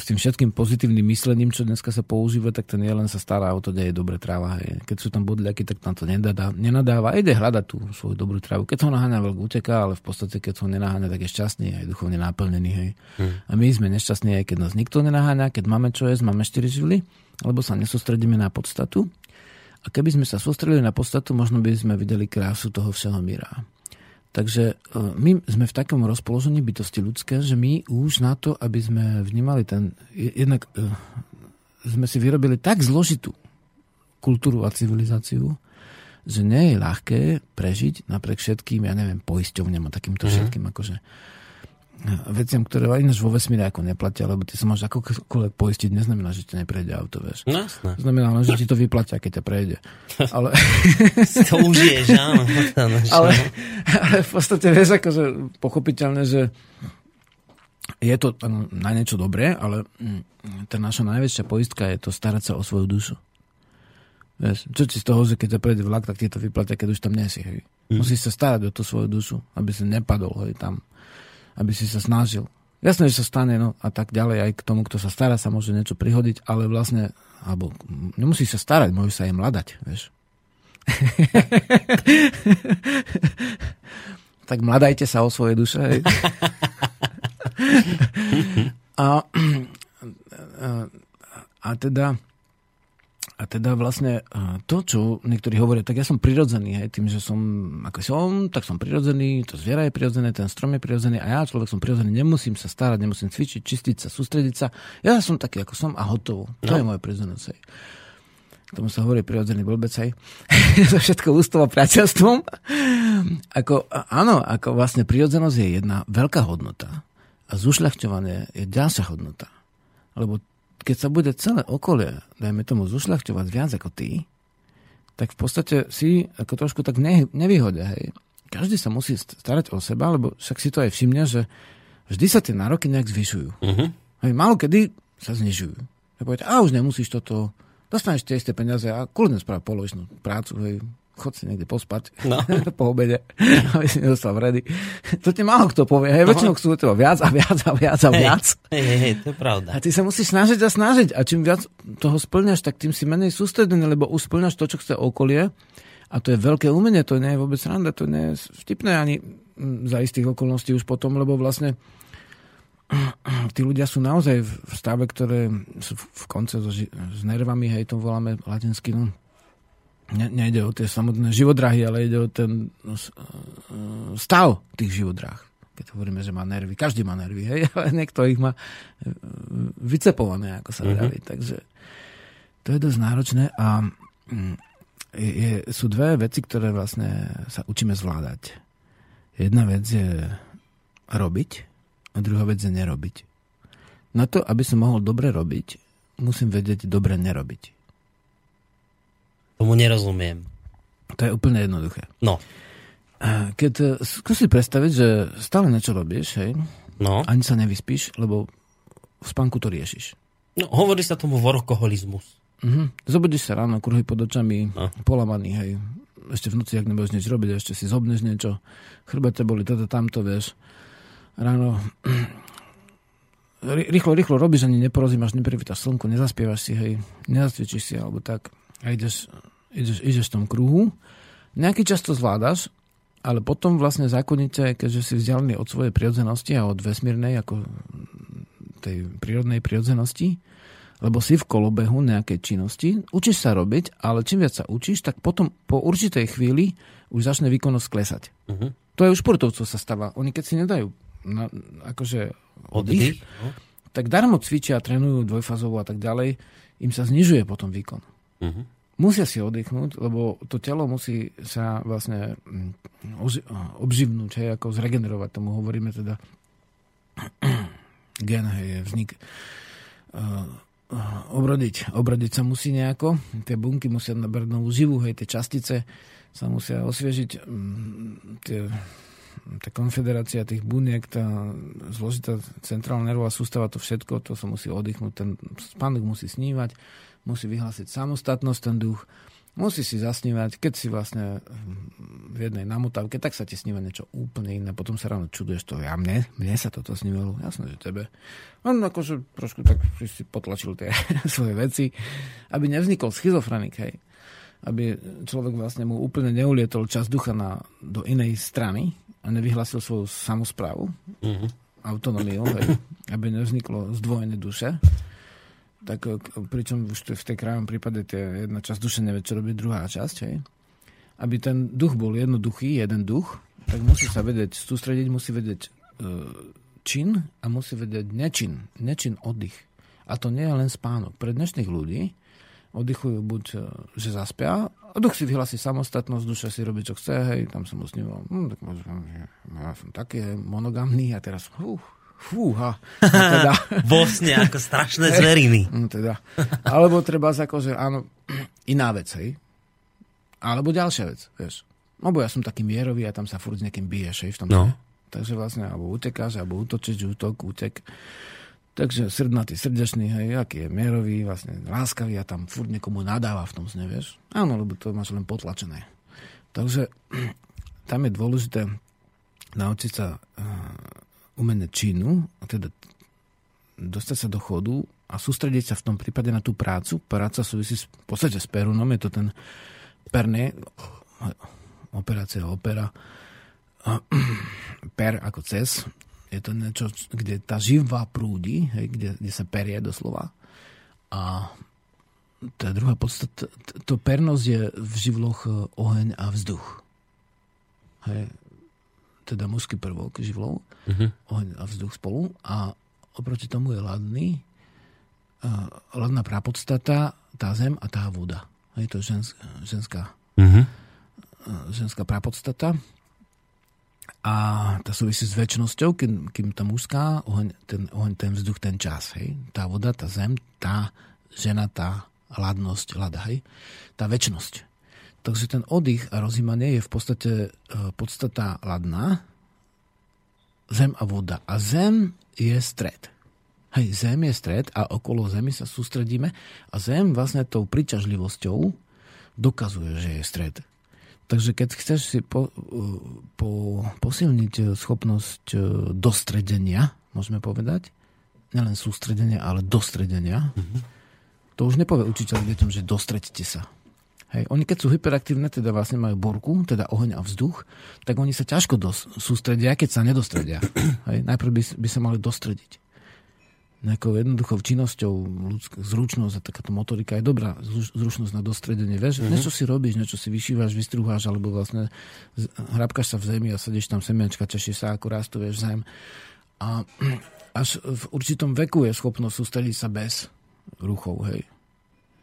s tým všetkým pozitívnym myslením, čo dneska sa používa, tak ten jelen sa stará o to, kde je dobre tráva. Hej. Keď sú tam bodľaky, tak tam to nedadá, nenadáva ide hľadať tú svoju dobrú trávu. Keď ho naháňa veľk uteká, ale v podstate keď ho nenaháňa, tak je šťastný a je duchovne naplnený. Hej. Hmm. A my sme nešťastní, aj keď nás nikto nenaháňa, keď máme čo jesť, máme 4 živly, alebo sa nesústredíme na podstatu. A keby sme sa sústredili na podstatu, možno by sme videli krásu toho všeho míra. Takže e, my sme v takom rozpoložení bytosti ľudské, že my už na to, aby sme vnímali ten... Jednak e, sme si vyrobili tak zložitú kultúru a civilizáciu, že nie je ľahké prežiť napriek všetkým, ja neviem, poisťovňam a takýmto mm-hmm. všetkým akože veciam, ktoré ináč vo vesmíre ako neplatia, lebo ty sa môžeš akokoľvek poistiť, neznamená, že ti neprejde auto, vieš. No, jasné. Znamená len, že ti to vyplatia, keď ťa prejde. Ale, To užiješ, áno. ale, ale v podstate vieš, akože pochopiteľne, že je to na niečo dobré, ale mm, tá naša najväčšia poistka je to starať sa o svoju dušu. Vieš, čo ti z toho, že keď ťa prejde vlak, tak ti to vyplatia, keď už tam nie si. Hej. Mm. Musíš sa starať o tú svoju dušu, aby si nepadol hej, tam aby si sa snažil. Jasné, že sa stane, no a tak ďalej, aj k tomu, kto sa stará, sa môže niečo prihodiť, ale vlastne, alebo nemusí sa starať, môže sa aj mladať, vieš. tak mladajte sa o svoje duše. Hej. a, a, a teda A teda vlastne e, to, čo niektorí hovoria, tak ja som prirodzený, hej, tým, že som, ako som, tak som prirodzený, to zviera je prirodzené, ten strom je prirodzený a ja, človek som prirodzený, nemusím sa starať, nemusím cvičiť, čistiť sa, sústrediť sa. Ja som taký, ako som a hotovo. To No. je moje prirodzenosť. K tomu sa hovorí prirodzený blbec, hej. so všetko ústou a priateľstvom. Ako, áno, ako vlastne prirodzenosť je jedna veľká hodnota a zušľachťovanie je ďalšia hodnota. Lebo keď sa bude celé okolie, dajme tomu, zušľachťovať viac ako ty, tak v podstate si ako trošku tak ne, nevýhode, hej. Každý sa musí st- starať o seba, lebo však si to aj všimne, že vždy sa tie nároky nejak zvyšujú. Mhm. Hej, málo kedy sa znižujú. Tak povedať, a už nemusíš toto, dostaneš tie isté peniaze a kľudne sprav polovičnú prácu, hej, chod si niekde pospať No. po obede, aby si nedostal vredy. To ti málo kto povie, hej, väčšinou chcú teba viac a viac a viac a viac. Hej, hej, hej, to je pravda. A ty sa musíš snažiť a snažiť. A čím viac toho splňaš, tak tým si menej sústredený, lebo už splňaš to, čo chce okolie. A to je veľké umenie, to nie je vôbec sranda, to nie je vtipné ani mm, za istých okolností už potom, lebo vlastne tí ľudia sú naozaj v stave, ktoré sú v- v konce so ži- s nervami, hej, to voláme latinsky, no. Ne, nejde o tie samotné živodrahy, ale ide o ten no, e, stav tých živodrah. Keď hovoríme, že má nervy. Každý má nervy, hej, ale niekto ich má e, vycepované, ako sa Mhm. vraví. Takže to je dosť náročné a mm, je, sú dve veci, ktoré vlastne sa učíme zvládať. Jedna vec je robiť a druhá vec je nerobiť. Na to, aby som mohol dobre robiť, musím vedieť dobre nerobiť. Tomu nerozumiem. To je úplne jednoduché. No, Keď e, skúsi predstaviť, že stále niečo robíš, hej, no. ani sa nevyspíš, lebo v spánku to riešiš. no hovorí sa tomu workoholizmus. Mhm. Zobudíš sa ráno, kruhy pod očami, No. polamaný, hej. Ešte v noci, ak nebudeš nič robiť, ešte si zobneš niečo, chrbet ťa boli, toto, tamto, vieš. Ráno rýchlo, rýchlo robíš, ani neporozímaš, neprivítaš slnko, nezaspievaš si, hej, nezacvičíš si, alebo tak. A ideš, ideš, ideš v tom kruhu. Nejaký čas to zvládaš, ale potom vlastne zákonite, keďže si vzdialený od svojej prirodzenosti a od vesmírnej, ako tej prírodnej prirodzenosti, lebo si v kolobehu nejakej činnosti, učíš sa robiť, ale čím viac sa učíš, tak potom po určitej chvíli už začne výkonnosť klesať. Mhm. To je u športovcov sa stáva. Oni keď si nedajú na, akože oddych, Oddych. No. tak darmo cvičia, trénujú dvojfazovo a tak ďalej, im sa znižuje potom výkon. Mhm. Musia si oddychnúť, lebo to telo musí sa vlastne mm, obživnúť, hej, ako zregenerovať, tomu hovoríme teda gen, hej, vznik obrodiť. Obrodiť sa musí nejako, tie bunky musia nabrať novú živu, hej, tie častice sa musia osviežiť, mm, tie tá konfederácia tých buniek, tá zložitá centrálna nervová sústava, to všetko, to sa musí oddychnúť, ten spánok musí snívať, musí vyhlásiť samostatnosť, ten duch, musí si zasnívať, keď si vlastne v jednej namotávke, tak sa ti sníva niečo úplne iné, potom sa ráno čuduješ to, ja mne, mne sa toto snívalo, jasné, že tebe. On akože trošku tak si potlačil tie svoje veci, aby nevznikol schizofrenik, hej aby človek vlastne mu úplne neulietol čas ducha na, do inej strany a nevyhlasil svoju samozprávu, Mhm. autonómiu, hej, aby nevzniklo zdvojené duše. Tak k- pričom už v tej krajom prípade tie jedna časť duše nevie, čo robí druhá časť, hej. Aby ten duch bol jednoduchý, jeden duch, tak musí sa vedieť sústrediť, musí vedieť e, čin a musí vedieť nečin, nečin oddych. A to nie je len spánok. Pre dnešných ľudí oddychujú buď, e, že zaspia, a duch si vyhlasí samostatnosť, duša si robí, čo chce, hej, tam som usníval, hm, tak možno, ja som taký hej, monogamný a teraz, fú, fúha, no teda, Vo sne ako strašné zveriny. no teda. Alebo treba sa akože, áno, iná vec, hej. Alebo ďalšia vec, vieš. Lebo ja som taký mierový a tam sa furt s niekým biješ, hej, v tom No. Takže vlastne, alebo utekáš, alebo útočíš, útok, útek. Takže srdnatý, srdečný, hej, aký je mierový, vlastne láskavý a tam furt niekomu nadáva v tom sne, vieš. Áno, lebo to máš len potlačené. Takže tam je dôležité naučiť sa umenie činu, teda dostať sa do chodu a sústrediť sa v tom prípade na tú prácu. Práca súvisí v podstate s perunom, je to ten perné, operácia opera, per ako cez, je to niečo, kde tá živá prúdi, hej, kde, kde sa perie doslova. A tá druhá podstata, to pernosť je v živloch e, oheň a vzduch. Hej. Teda mužský prvok živlov, Mhm. oheň a vzduch spolu a oproti tomu je ladný, uh, ladná prapodstata, tá zem a tá voda. Hej, to je žens, ženská Mhm. ženská prapodstata a tá súvisí s väčšnosťou, kým, kým tá mužská, oheň, ten, oheň, ten vzduch, ten čas, hej. Tá voda, tá zem, tá žena, tá hladnosť, hlada, hej. Tá väčšnosť. Takže ten oddych a rozímanie je v podstate e, podstata ladná, zem a voda. A zem je stred. Hej, zem je stred a okolo zemi sa sústredíme a zem vlastne tou príťažlivosťou dokazuje, že je stred. Takže keď chceš si po, po, posilniť schopnosť e, dostredenia, môžeme povedať, nielen sústredenia, ale dostredenia, mm-hmm. to už nepovie učiteľ deťom, že dostredte sa. Hej. Oni keď sú hyperaktívne, teda vlastne majú borku, teda oheň a vzduch, tak oni sa ťažko dos- sústredia, keď sa nedostredia. Hej. Najprv by, by sa mali dostrediť nejakou jednoduchou činnosťou, ľudská zručnosť a takáto motorika je dobrá, zruč- zručnosť na dostredenie. Vieš, mm-hmm. niečo si robíš, niečo si vyšívaš, vystruháš, alebo vlastne hrabkaš sa v zemi a sedíš tam semiačka, tešíš sa, ako rastú, vieš, zem. A až v určitom veku je schopnosť sústrediť sa bez ruchov, hej.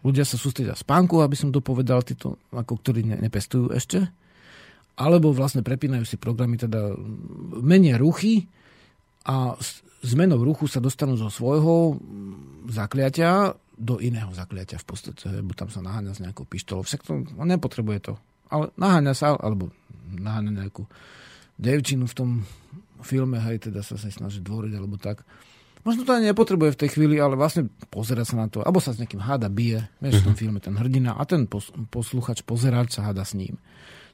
Ľudia sa sústredia spánku, aby som to povedal, títo, ako ktorí ne, nepestujú ešte. Alebo vlastne prepínajú si programy, teda menia ruchy a zmenou ruchu sa dostanú zo svojho mm, zakliatia do iného zakliatia v podstate, lebo tam sa naháňa s nejakou pištolou. Však to, on nepotrebuje to. Ale naháňa sa, alebo naháňa nejakú devčinu v tom filme, hej, teda sa sa snaží dvoriť, alebo tak. Možno to ani nepotrebuje v tej chvíli, ale vlastne pozera sa na to, alebo sa s nejakým háda bije, vieš, v tom filme ten hrdina a ten pos, posluchač, pozeráč sa háda s ním.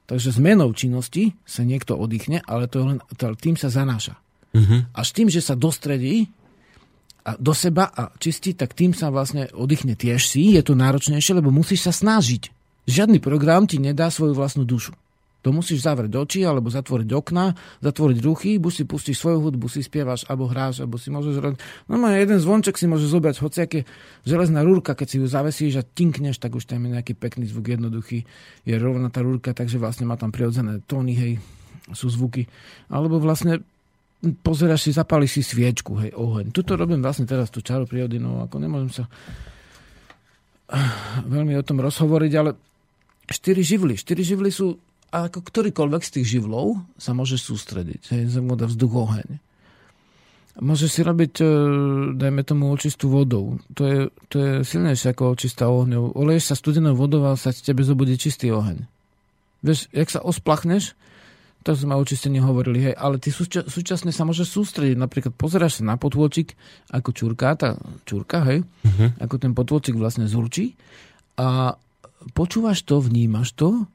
Takže zmenou činnosti sa niekto oddychne, ale to je len, tým sa zanáša. Mhm. Až tým, že sa dostredí a do seba a čistí, tak tým sa vlastne oddychne tiež si. Je to náročnejšie, lebo musíš sa snažiť. Žiadny program ti nedá svoju vlastnú dušu. To musíš zavrieť oči, alebo zatvoriť okna, zatvoriť ruchy, buď si pustíš svoju hudbu, si spievaš, alebo hráš, alebo si môžeš robiť... No jeden zvonček si môžeš zobrať, hociaké železná rúrka, keď si ju zavesíš a tinkneš, tak už tam je nejaký pekný zvuk, jednoduchý. Je rovná tá rúrka, takže vlastne má tam prirodzené tóny, hej, sú zvuky. Alebo vlastne pozeráš si, zapáliš si sviečku, hej, oheň. Tuto robím vlastne teraz tú čaru prírody, no ako nemôžem sa veľmi o tom rozhovoriť, ale štyri živly. Štyri živly sú, a ako ktorýkoľvek z tých živlov sa môže sústrediť. Hej, zem, voda, vzduch, oheň. Môžeš si robiť, e, dajme tomu, očistú vodou. To je, to je silnejšie ako očistá ohňou. Oleješ sa studenou vodou a sa tebe zobudí čistý oheň. Vieš, jak sa osplachneš, to sme o očistení hovorili, hej, ale ty súča- súčasne sa môžeš sústrediť, napríklad pozeráš sa na potôčik, ako čurka, tá čurka, hej, uh-huh. ako ten potôčik vlastne zurčí a počúvaš to, vnímaš to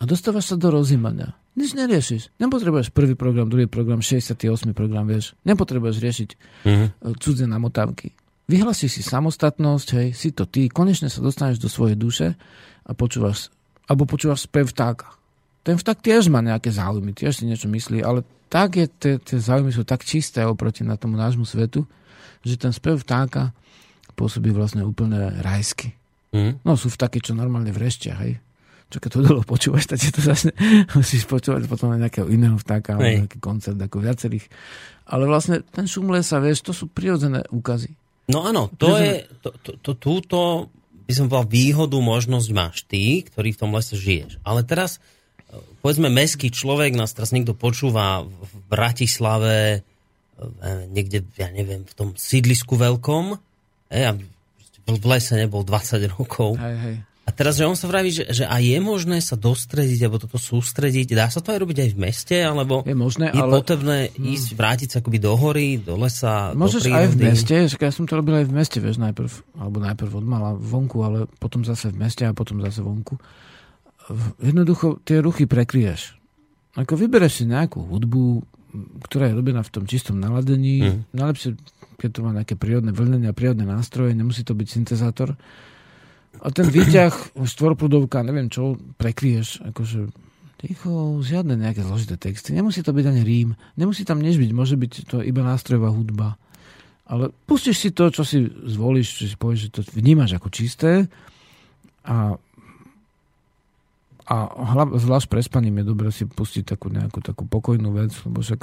a dostávaš sa do rozímania. Nič neriešiš. Nepotrebuješ prvý program, druhý program, 68. program, vieš. Nepotrebuješ riešiť Mhm. uh, cudzie namotávky. Vyhlasíš si samostatnosť, hej, si to ty, konečne sa dostaneš do svojej duše a počúvaš, alebo počúvaš spev vtáka. Ten vták tiež má nejaké záujmy, tiež si niečo myslí, ale tak je, tie, tie záujmy sú tak čisté oproti na tomu nášmu svetu, že ten spev vtáka pôsobí vlastne úplne rajsky. Mhm. No sú vtáky, čo normálne vreštia, hej. Čo keď to dlho počúvaš, tak to začne, musíš počúvať potom aj nejakého iného vtáka, alebo nejaký koncert ako viacerých. Ale vlastne ten šum lesa, vieš, to sú prirodzené úkazy. No áno, to Pretože- je, to, to, to, túto by som povedal výhodu, možnosť máš ty, ktorý v tom lese žiješ. Ale teraz, e, povedzme, meský človek, nás teraz niekto počúva v Bratislave, e, niekde, ja neviem, v tom sídlisku veľkom, e, a v v lese nebol 20 rokov. Hej, hej. A teraz, že on sa vraví, že, že aj je možné sa dostrediť, alebo toto sústrediť, dá sa to aj robiť aj v meste, alebo Je možné, je ale- potrebné ísť, vrátiť sa akoby do hory, do lesa, Môžeš do aj v meste, ja som to robil aj v meste, vieš, najprv, alebo najprv od mala vonku, ale potom zase v meste a potom zase vonku. Jednoducho tie ruchy prekryješ. Ako vybereš si nejakú hudbu, ktorá je robená v tom čistom naladení, mm. najlepšie, keď to má nejaké prírodné vlnenie a prírodné nástroje, nemusí to byť syntezátor. A ten výťah, štvorprudovka, neviem čo, prekryješ, akože ticho, žiadne nejaké zložité texty. Nemusí to byť ani rím, nemusí tam nič byť, môže byť to iba nástrojová hudba. Ale pustíš si to, čo si zvolíš, čo si povieš, že to vnímaš ako čisté a, a hlav, zvlášť pre je dobré si pustiť takú nejakú takú pokojnú vec, lebo však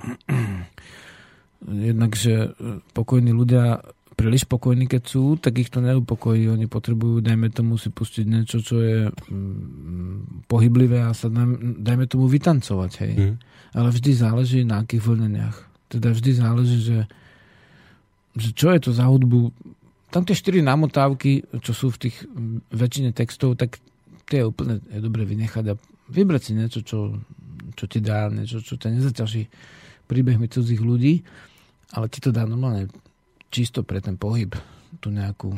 jednak, že pokojní ľudia príliš spokojní, keď sú, tak ich to neupokojí. Oni potrebujú, dajme tomu, si pustiť niečo, čo je mm, pohyblivé a sa dajme tomu vytancovať. Hej. Mm. Ale vždy záleží na akých vlneniach. Teda vždy záleží, že, že čo je to za hudbu. Tam tie štyri namotávky, čo sú v tých väčšine textov, tak tie je úplne je dobre vynechať a vybrať si niečo, čo, čo ti dá, niečo, čo ťa nezaťaží príbehmi cudzích ľudí, ale ti to dá normálne čisto pre ten pohyb tu nejakú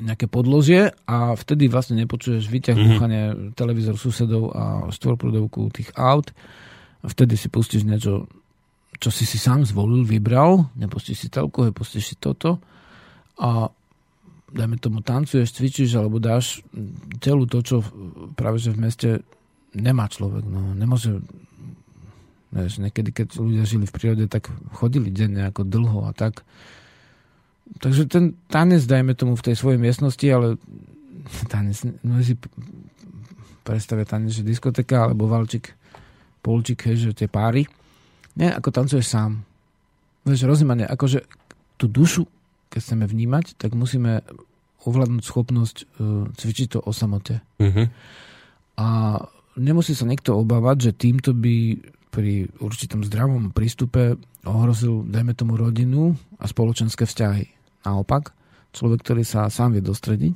nejaké podložie a vtedy vlastne nepočuješ výťah mm-hmm. televízor susedov a štvorprudovku tých aut a vtedy si pustíš niečo, čo si si sám zvolil, vybral, nepustíš si telku, pustíš si toto a dajme tomu tancuješ, cvičíš alebo dáš celú to, čo práve že v meste nemá človek. No, nemôže Vieš, niekedy, keď ľudia žili v prírode, tak chodili denne ako dlho a tak. Takže ten tanec, dajme tomu v tej svojej miestnosti, ale tanec, no si predstavia tanec, že diskoteka, alebo valčik, polčik, hej, že tie páry. Nie, ako tancuješ sám. Vieš, rozumanie, akože tú dušu, keď chceme vnímať, tak musíme ovládnuť schopnosť uh, cvičiť to o samote. Uh-huh. A nemusí sa niekto obávať, že týmto by pri určitom zdravom prístupe ohrozil, dajme tomu, rodinu a spoločenské vzťahy. Naopak, človek, ktorý sa sám vie dostrediť,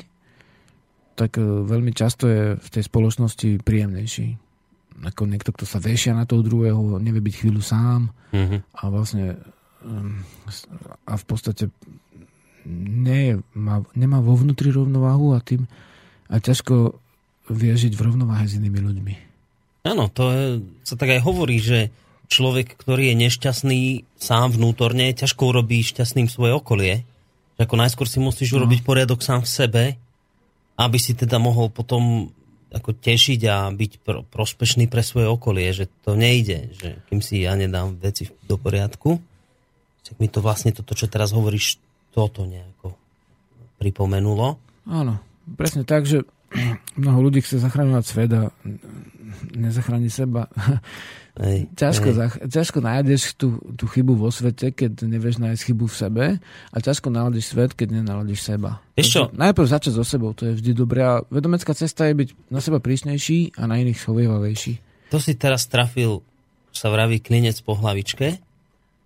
tak e, veľmi často je v tej spoločnosti príjemnejší. Ako niekto, kto sa vešia na toho druhého, nevie byť chvíľu sám mm-hmm. a vlastne a v podstate nie, má, nemá vo vnútri rovnováhu a tým a ťažko vie žiť v rovnováhe s inými ľuďmi. Áno, to je, sa tak aj hovorí, že človek, ktorý je nešťastný sám vnútorne, ťažko urobí šťastným svoje okolie. Že ako najskôr si musíš no. urobiť poriadok sám v sebe, aby si teda mohol potom ako tešiť a byť pro, prospešný pre svoje okolie, že to nejde, že kým si ja nedám veci do poriadku, tak mi to vlastne toto, čo teraz hovoríš, toto nejako pripomenulo. Áno, presne tak, že mnoho ľudí chce zachraňovať svet a nezachráni seba. Hej, ťažko, hej. Zach- ťažko nájdeš tú, tú chybu vo svete, keď nevieš nájsť chybu v sebe a ťažko naladíš svet, keď nenaladíš seba. Ešte? Najprv začať so sebou, to je vždy dobré a vedomecká cesta je byť na seba prísnejší a na iných schovievavejší. To si teraz trafil, sa vraví klinec po hlavičke.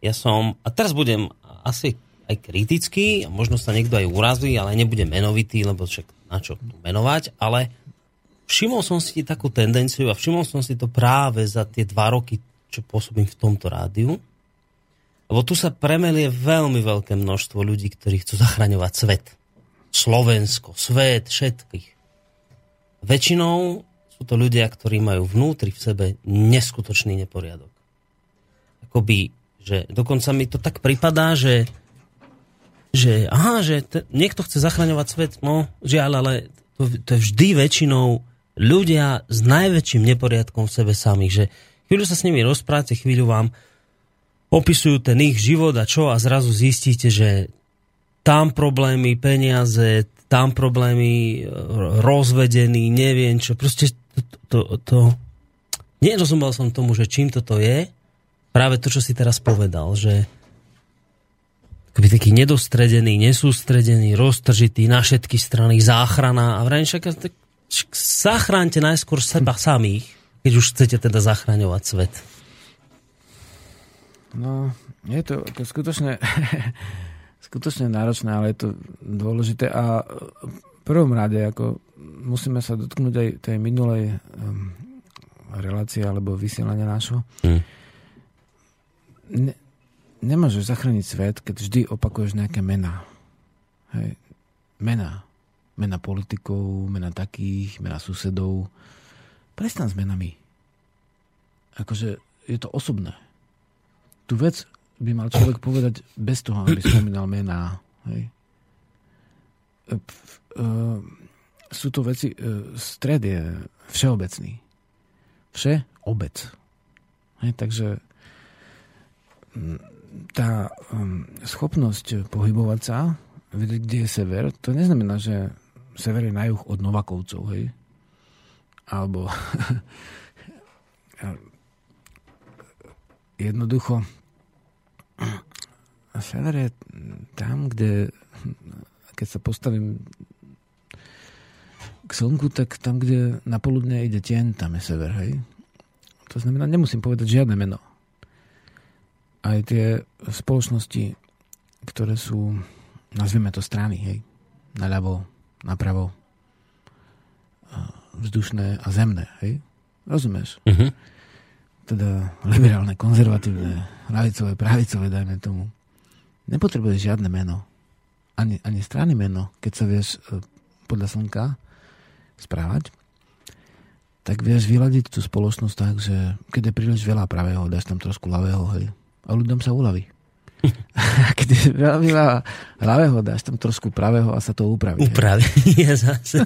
Ja som, a teraz budem asi aj kritický, a možno sa niekto aj urazí, ale nebudem menovitý, lebo však na čo tu menovať, ale všimol som si takú tendenciu a všimol som si to práve za tie dva roky, čo pôsobím v tomto rádiu. Lebo tu sa premelie veľmi veľké množstvo ľudí, ktorí chcú zachraňovať svet. Slovensko, svet, všetkých. Väčšinou sú to ľudia, ktorí majú vnútri v sebe neskutočný neporiadok. Akoby, že dokonca mi to tak pripadá, že že aha, že t- niekto chce zachraňovať svet, no žiaľ, ale to, to je vždy väčšinou ľudia s najväčším neporiadkom v sebe samých, že chvíľu sa s nimi rozprávate, chvíľu vám opisujú ten ich život a čo a zrazu zistíte, že tam problémy, peniaze, tam problémy, rozvedený, neviem čo. Proste to, to, to... Nerozumel som tomu, že čím toto je. Práve to, čo si teraz povedal, že taký nedostredený, nesústredený, roztržitý na všetky strany, záchrana a vrajím však tak zachránte najskôr seba samých, keď už chcete teda zachraňovať svet. No, je to skutočne, skutočne náročné, ale je to dôležité a v prvom rade ako musíme sa dotknúť aj tej minulej um, relácie alebo vysielania nášho. Hmm. Ne, nemôžeš zachrániť svet, keď vždy opakuješ nejaké mená. Hej. Mená mena politikov, mena takých, mena susedov. Prestan s menami. Akože je to osobné. Tu vec by mal človek povedať bez toho, aby spomínal mená. Hej. E, e, sú to veci, e, stred je všeobecný. Vše obec. Hej, takže tá um, schopnosť pohybovať sa, vedieť, kde je sever, to neznamená, že sever je na juh od Novakovcov, hej? Alebo jednoducho sever je tam, kde keď sa postavím k slnku, tak tam, kde na poludne ide tieň, tam je sever, hej? To znamená, nemusím povedať žiadne meno. Aj tie spoločnosti, ktoré sú, nazvime to strany, hej? Naľavo, napravo, vzdušné a zemné, hej? Rozumieš? Mhm. Teda liberálne, konzervatívne, lavicové, pravicové, dajme tomu. Nepotrebuješ žiadne meno. Ani, ani strany meno, keď sa vieš e, podľa slnka správať, tak vieš vyladiť tú spoločnosť tak, že keď je príliš veľa pravého, dáš tam trošku ľavého, hej. A ľuďom sa uľaví. Keď je veľa, veľa ľavého, dáš tam trošku pravého a sa to upraví. Upraví. Ja zase.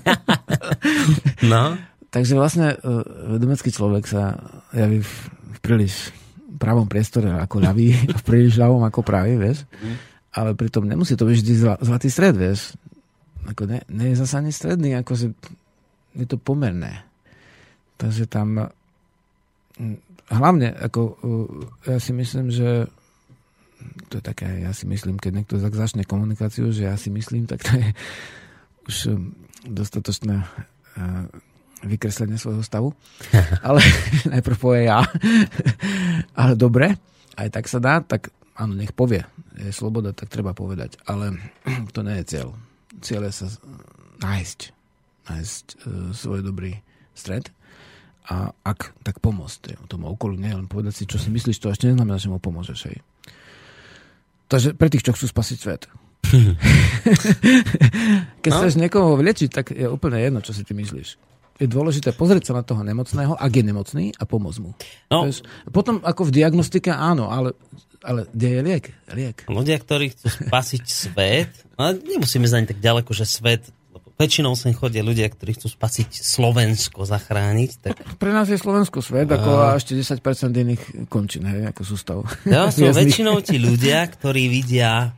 no. Takže vlastne uh, vedomecký človek sa javí v, v príliš pravom priestore ako ľavý a v príliš ľavom ako pravý, vieš. Ale pritom nemusí to byť vždy zla, zlatý stred, vieš. Ako ne, nie je zase ani stredný, akože je to pomerné. Takže tam hlavne, ako uh, ja si myslím, že to je také, ja si myslím, keď niekto tak začne komunikáciu, že ja si myslím, tak to je už um, dostatočné uh, vykreslenie svojho stavu. Ale najprv povie ja. Ale dobre, aj tak sa dá, tak áno, nech povie. Je sloboda, tak treba povedať. Ale to nie je cieľ. Cieľ je sa nájsť. Nájsť uh, svoj dobrý stred. A ak, tak pomôcť tomu okolu, nie len povedať si, čo si myslíš, to ešte neznamená, že mu pomôžeš. Hej. Takže pre tých, čo chcú spasiť svet. Keď No. chceš niekoho vlečiť, tak je úplne jedno, čo si ty myslíš. Je dôležité pozrieť sa na toho nemocného, ak je nemocný, a pomôcť mu. No. Vieš, potom ako v diagnostike áno, ale, ale kde je liek? Liek. Ľudia, ktorí chcú spasiť svet, ale nemusíme za tak ďaleko, že svet, väčšinou sem chodia ľudia, ktorí chcú spasiť Slovensko, zachrániť, tak Pre nás je Slovensko svet, ako a ešte 10% iných končín, hej, ako sústav. to sú väčšinou tí ľudia, ktorí vidia,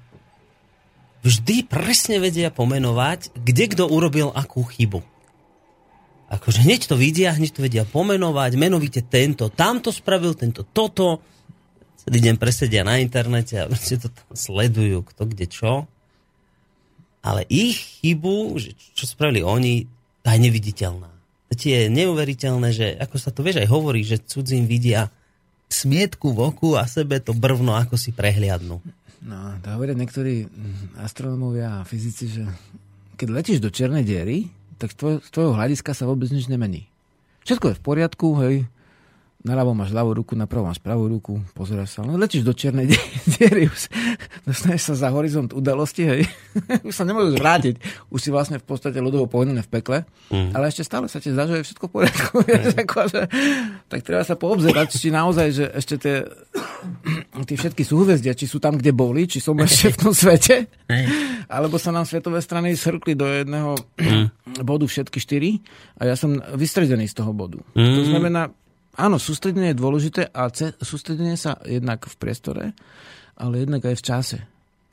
vždy presne vedia pomenovať, kde kto urobil akú chybu. Akože hneď to vidia, hneď to vedia pomenovať, menovite tento, tamto spravil, tento, toto. Celý deň presedia na internete a proste to tam sledujú, kto kde čo. Ale ich chybu, čo spravili oni, tá je neviditeľná. To je neuveriteľné, že ako sa to vieš aj hovorí, že cudzím vidia smietku v oku a sebe to brvno ako si prehliadnú. No, to hovoria niektorí mm, astronómovia a fyzici, že keď letíš do černej diery, tak z tvojho hľadiska sa vôbec nič nemení. Všetko je v poriadku, hej, naľavo máš ľavú ruku, napravo máš pravú ruku, pozeráš sa, ale letíš do černej die- diery, už dostaneš sa za horizont udalosti, hej, už sa nemôžeš vrátiť, už si vlastne v podstate ľudovo pohodlné v pekle, mm. ale ešte stále sa ti zdá, že je všetko v poriadku, vieš, akože, tak treba sa poobzerať, či naozaj, že ešte tie tie všetky súhvezdia, či sú tam, kde boli, či som ešte v tom svete, alebo sa nám svetové strany srkli do jedného bodu všetky štyri a ja som vystredený z toho bodu. To znamená, áno, sústredenie je dôležité a ce- sústredenie sa jednak v priestore, ale jednak aj v čase.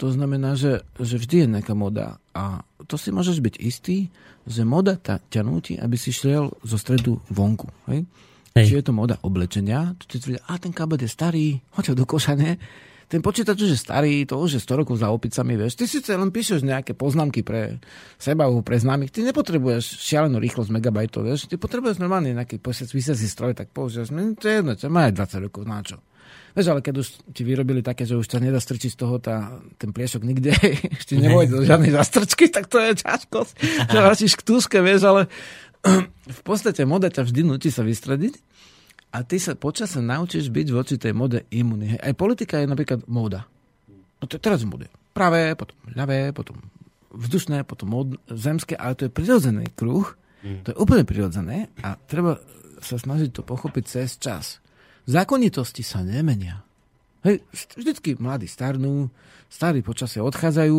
To znamená, že, že vždy je nejaká moda a to si môžeš byť istý, že moda ta, ťa núti, aby si šiel zo stredu vonku. Hej? Hej. Či je to moda oblečenia, to ti tvrdia, a ten kabel je starý, hoď ho do koša, ne? Ten počítač už je starý, to už je 100 rokov za opicami, vieš. Ty síce len píšeš nejaké poznámky pre seba, pre známych, ty nepotrebuješ šialenú rýchlosť megabajtov, vieš. Ty potrebuješ normálne nejaký vysiací stroj, tak používaš, no, to je jedno, čo má aj 20 rokov, na čo. Vieš, ale keď už ti vyrobili také, že už ťa nedá strčiť z toho tá, ten pliešok nikde, ešte nevojde do žiadnej zastrčky, tak to je ťažkosť. Že k túske, vieš, ale v podstate moda ťa vždy nutí sa vystrediť a ty sa počas naučíš byť voči tej mode imunný. Aj politika je napríklad móda. No to je teraz mode. Pravé, potom ľavé, potom vzdušné, potom mód, zemské, ale to je prirodzený kruh. To je úplne prirodzené a treba sa snažiť to pochopiť cez čas. Zákonitosti sa nemenia. Hej, vždycky mladí starnú, starí počasie odchádzajú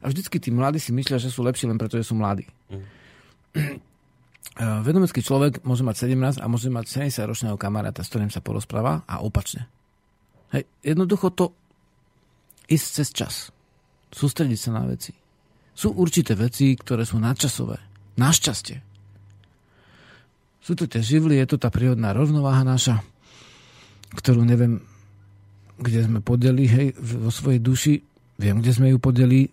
a vždycky tí mladí si myslia, že sú lepší len preto, že sú mladí. Eh, vedomecký človek môže mať 17 a môže mať 70 ročného kamaráta, s ktorým sa porozpráva a opačne. Hej, jednoducho to ísť cez čas. Sústrediť sa na veci. Sú určité veci, ktoré sú nadčasové. Našťastie. Sú to tie živly, je to tá prírodná rovnováha naša, ktorú neviem, kde sme podeli, hej, vo svojej duši. Viem, kde sme ju podeli.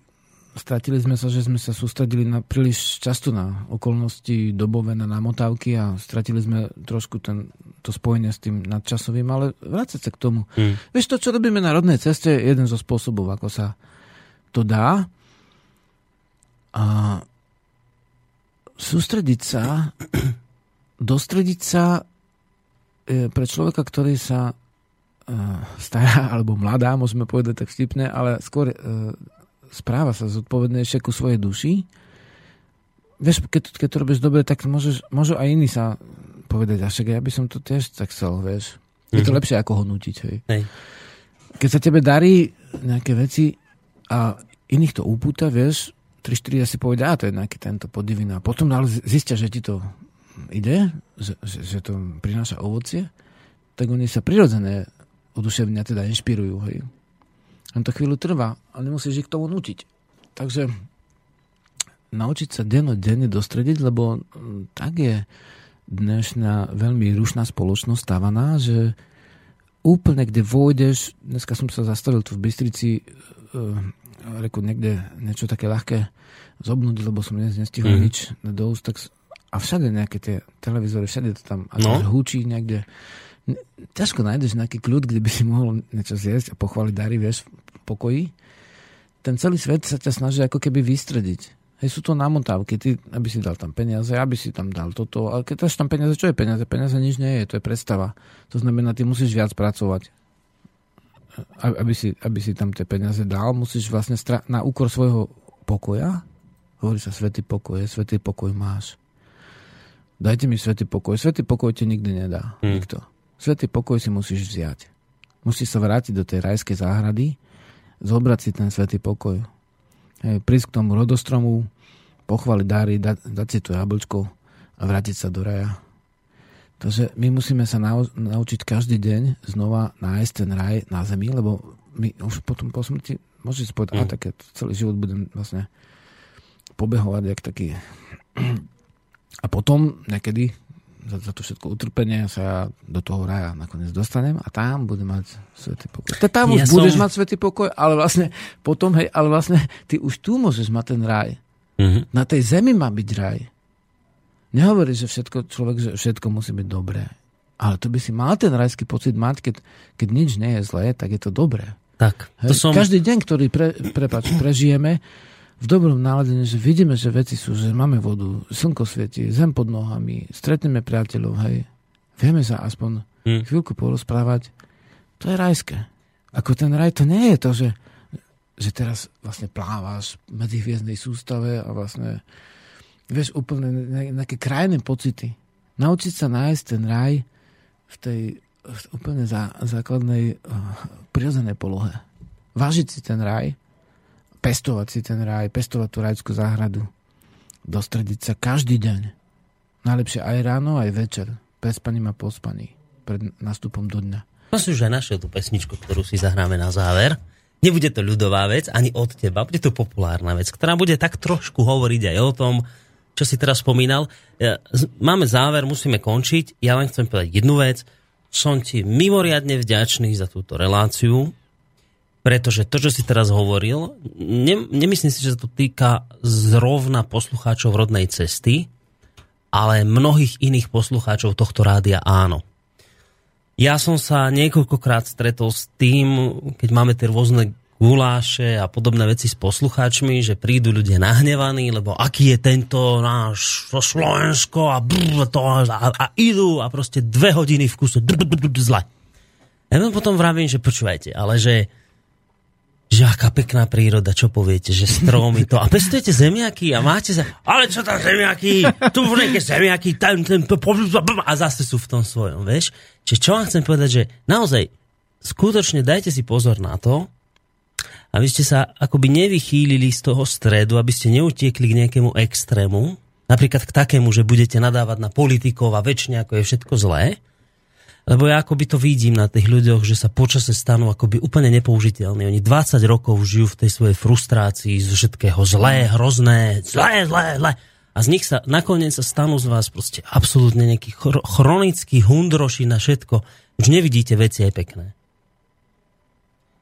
Stratili sme sa, že sme sa sústredili na, príliš často na okolnosti dobové, na namotávky a stratili sme trošku ten, to spojenie s tým nadčasovým, ale vrácať sa k tomu. Hmm. Vieš, to, čo robíme na rodnej ceste, je jeden zo spôsobov, ako sa to dá. A sústrediť sa, dostrediť sa e, pre človeka, ktorý sa E, stará alebo mladá, môžeme povedať tak vtipne, ale skôr e, správa sa zodpovednejšie ku svojej duši. Vieš, keď, keď to robíš dobre, tak môžeš, môžu aj iní sa povedať, a však ja by som to tiež tak chcel, vieš. Je to mm-hmm. lepšie ako ho nutiť, hej. hej. Keď sa tebe darí nejaké veci a iných to upúta, vieš, 3-4 si povedia, a to je nejaký tento podivina. Potom ale zistia, že ti to ide, že, že, že to prináša ovocie, tak oni sa prirodzene oduševňa teda inšpirujú. Hej. Len to chvíľu trvá a nemusíš ich k tomu nutiť. Takže naučiť sa denne dostrediť, lebo mm, tak je dnešná veľmi rušná spoločnosť stávaná, že úplne kde vôjdeš, dneska som sa zastavil tu v Bystrici, uh, reku niekde niečo také ľahké zobnúť, lebo som dnes nestihol mm. nič do úst, tak a všade nejaké tie televízory, všade to tam no. húči niekde ťažko nájdeš nejaký kľud, kde by si mohol niečo zjesť a pochváliť dary, vieš, v pokoji. Ten celý svet sa ťa snaží ako keby vystrediť. Hej, sú to namontávky, ty, aby si dal tam peniaze, aby si tam dal toto, ale keď dáš tam peniaze, čo je peniaze? Peniaze nič nie je, to je predstava. To znamená, ty musíš viac pracovať. Aby si, aby si tam tie peniaze dal, musíš vlastne stra- na úkor svojho pokoja, hovorí sa svetý pokoj, svetý pokoj máš. Dajte mi svetý pokoj. Svetý pokoj ti nikdy nedá. Hmm. Nikto. Svetý pokoj si musíš vziať. Musíš sa vrátiť do tej rajskej záhrady, zobrať si ten svetý pokoj. Hej, prísť k tomu rodostromu, pochváliť dáry, dať, dať si to jablčko a vrátiť sa do raja. Takže my musíme sa nau, naučiť každý deň znova nájsť ten raj na zemi, lebo my už potom po smrti môžete si povedať, mm. tak ja celý život budem vlastne pobehovať jak taký... A potom niekedy za, za to všetko utrpenie sa ja do toho raja nakoniec dostanem a tam budem mať svetý pokoj. To tam ja už som... budeš mať svetý pokoj, ale vlastne potom, hej, ale vlastne ty už tu môžeš mať ten raj. Mm-hmm. Na tej zemi má byť raj. Nehovorí, že všetko, človek, že všetko musí byť dobré. Ale to by si mal ten rajský pocit mať, keď, keď nič nie je zlé, tak je to dobré. Tak, to som... Každý deň, ktorý pre, prepač, prežijeme, v dobrom náladení, že vidíme, že veci sú, že máme vodu, slnko svieti, zem pod nohami, stretneme priateľov, hej. Vieme sa aspoň hmm. chvíľku porozprávať. To je rajské. Ako ten raj, to nie je to, že, že teraz vlastne plávaš v medzihviezdnej sústave a vlastne vieš úplne nejaké krajné pocity. Naučiť sa nájsť ten raj v tej v úplne zá, základnej uh, prirodzenej polohe. Vážiť si ten raj pestovať si ten raj, pestovať tú rajskú záhradu. Dostrediť sa každý deň. Najlepšie aj ráno, aj večer. Prespaním a pospaní. Pred nastupom do dňa. No si už našiel tú pesničku, ktorú si zahráme na záver. Nebude to ľudová vec, ani od teba, bude to populárna vec, ktorá bude tak trošku hovoriť aj o tom, čo si teraz spomínal. Máme záver, musíme končiť. Ja len chcem povedať jednu vec. Som ti mimoriadne vďačný za túto reláciu pretože to, čo si teraz hovoril, ne, nemyslím si, že sa to týka zrovna poslucháčov rodnej cesty, ale mnohých iných poslucháčov tohto rádia áno. Ja som sa niekoľkokrát stretol s tým, keď máme tie rôzne guláše a podobné veci s poslucháčmi, že prídu ľudia nahnevaní, lebo aký je tento náš Slovensko a, brr, to, a, a idú a proste dve hodiny v kuse zle. Ja potom vravím, že počúvajte, ale že že aká pekná príroda, čo poviete, že stromy to. A pestujete zemiaky a máte sa, ale čo tam zemiaky, tu nejaké zemiaky, ten, ten, to, a zase sú v tom svojom, vieš. Čiže čo vám chcem povedať, že naozaj, skutočne dajte si pozor na to, aby ste sa akoby nevychýlili z toho stredu, aby ste neutiekli k nejakému extrému, napríklad k takému, že budete nadávať na politikov a väčšine ako je všetko zlé, Lebo ja akoby to vidím na tých ľuďoch, že sa počase stanú akoby úplne nepoužiteľní. Oni 20 rokov žijú v tej svojej frustrácii z všetkého zlé, hrozné, zlé, zlé, zlé. A z nich sa nakoniec sa stanú z vás proste absolútne nejaký chr- chronický hundroši na všetko. Už nevidíte veci aj pekné.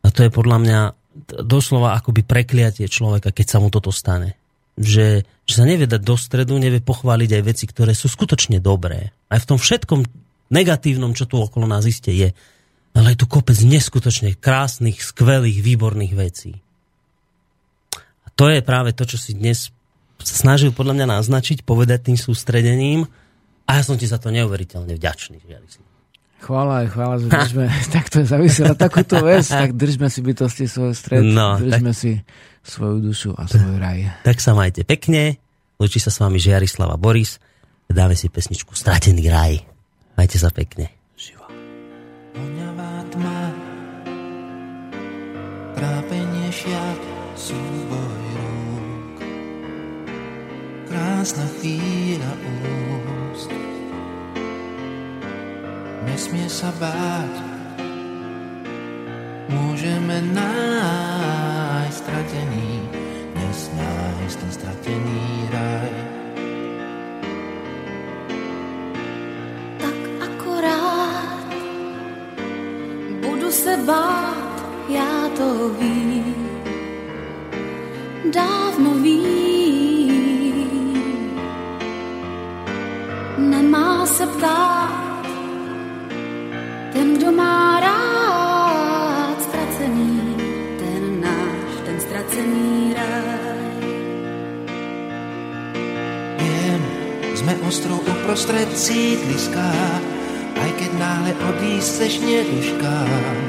A to je podľa mňa doslova akoby prekliatie človeka, keď sa mu toto stane. Že, že sa nevie dať do stredu, nevie pochváliť aj veci, ktoré sú skutočne dobré. Aj v tom všetkom negatívnom, čo tu okolo nás iste je. Ale je tu kopec neskutočne krásnych, skvelých, výborných vecí. A to je práve to, čo si dnes sa snažil podľa mňa naznačiť, povedať tým sústredením a ja som ti za to neuveriteľne vďačný. Chvála chvála, že držme takto závisí na takúto vec, tak držme si bytosti svoj stred, No, držme si svoju dušu a svoj raj. Tak sa majte pekne, Lučí sa s vami Žiarislava Boris, dáme si pesničku Stratený raj. Majte sa pekne. Živo. Voňavá tma, trápenie šiat, súboj rúk. Krásna chvíľa úst, nesmie sa báť, môžeme nájsť stratený, dnes nájsť ten stratený raj. Vím, dávno vím. Nemá se ptát, ten, kdo má rád ztracený, ten náš, ten ztracený ráj. Viem, sme ostrov uprostred sídliska, aj keď náhle odísť seš neduškám.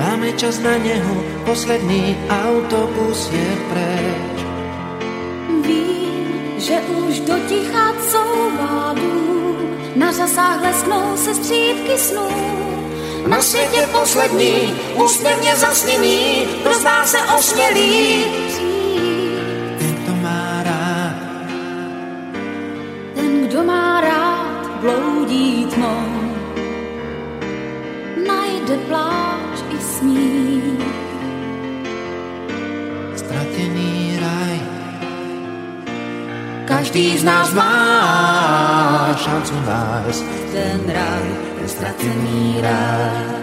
Máme čas na neho, posledný autobus je preč. Vím, že už do ticha couvá dům, na řasách lesknou se střípky snů. Na světě poslední, úsměvně zasněný, kdo z nás se osmělí. Smích. stratený raj. Každý z nás má šancu nájsť ten ráj, ten ztracený ráj.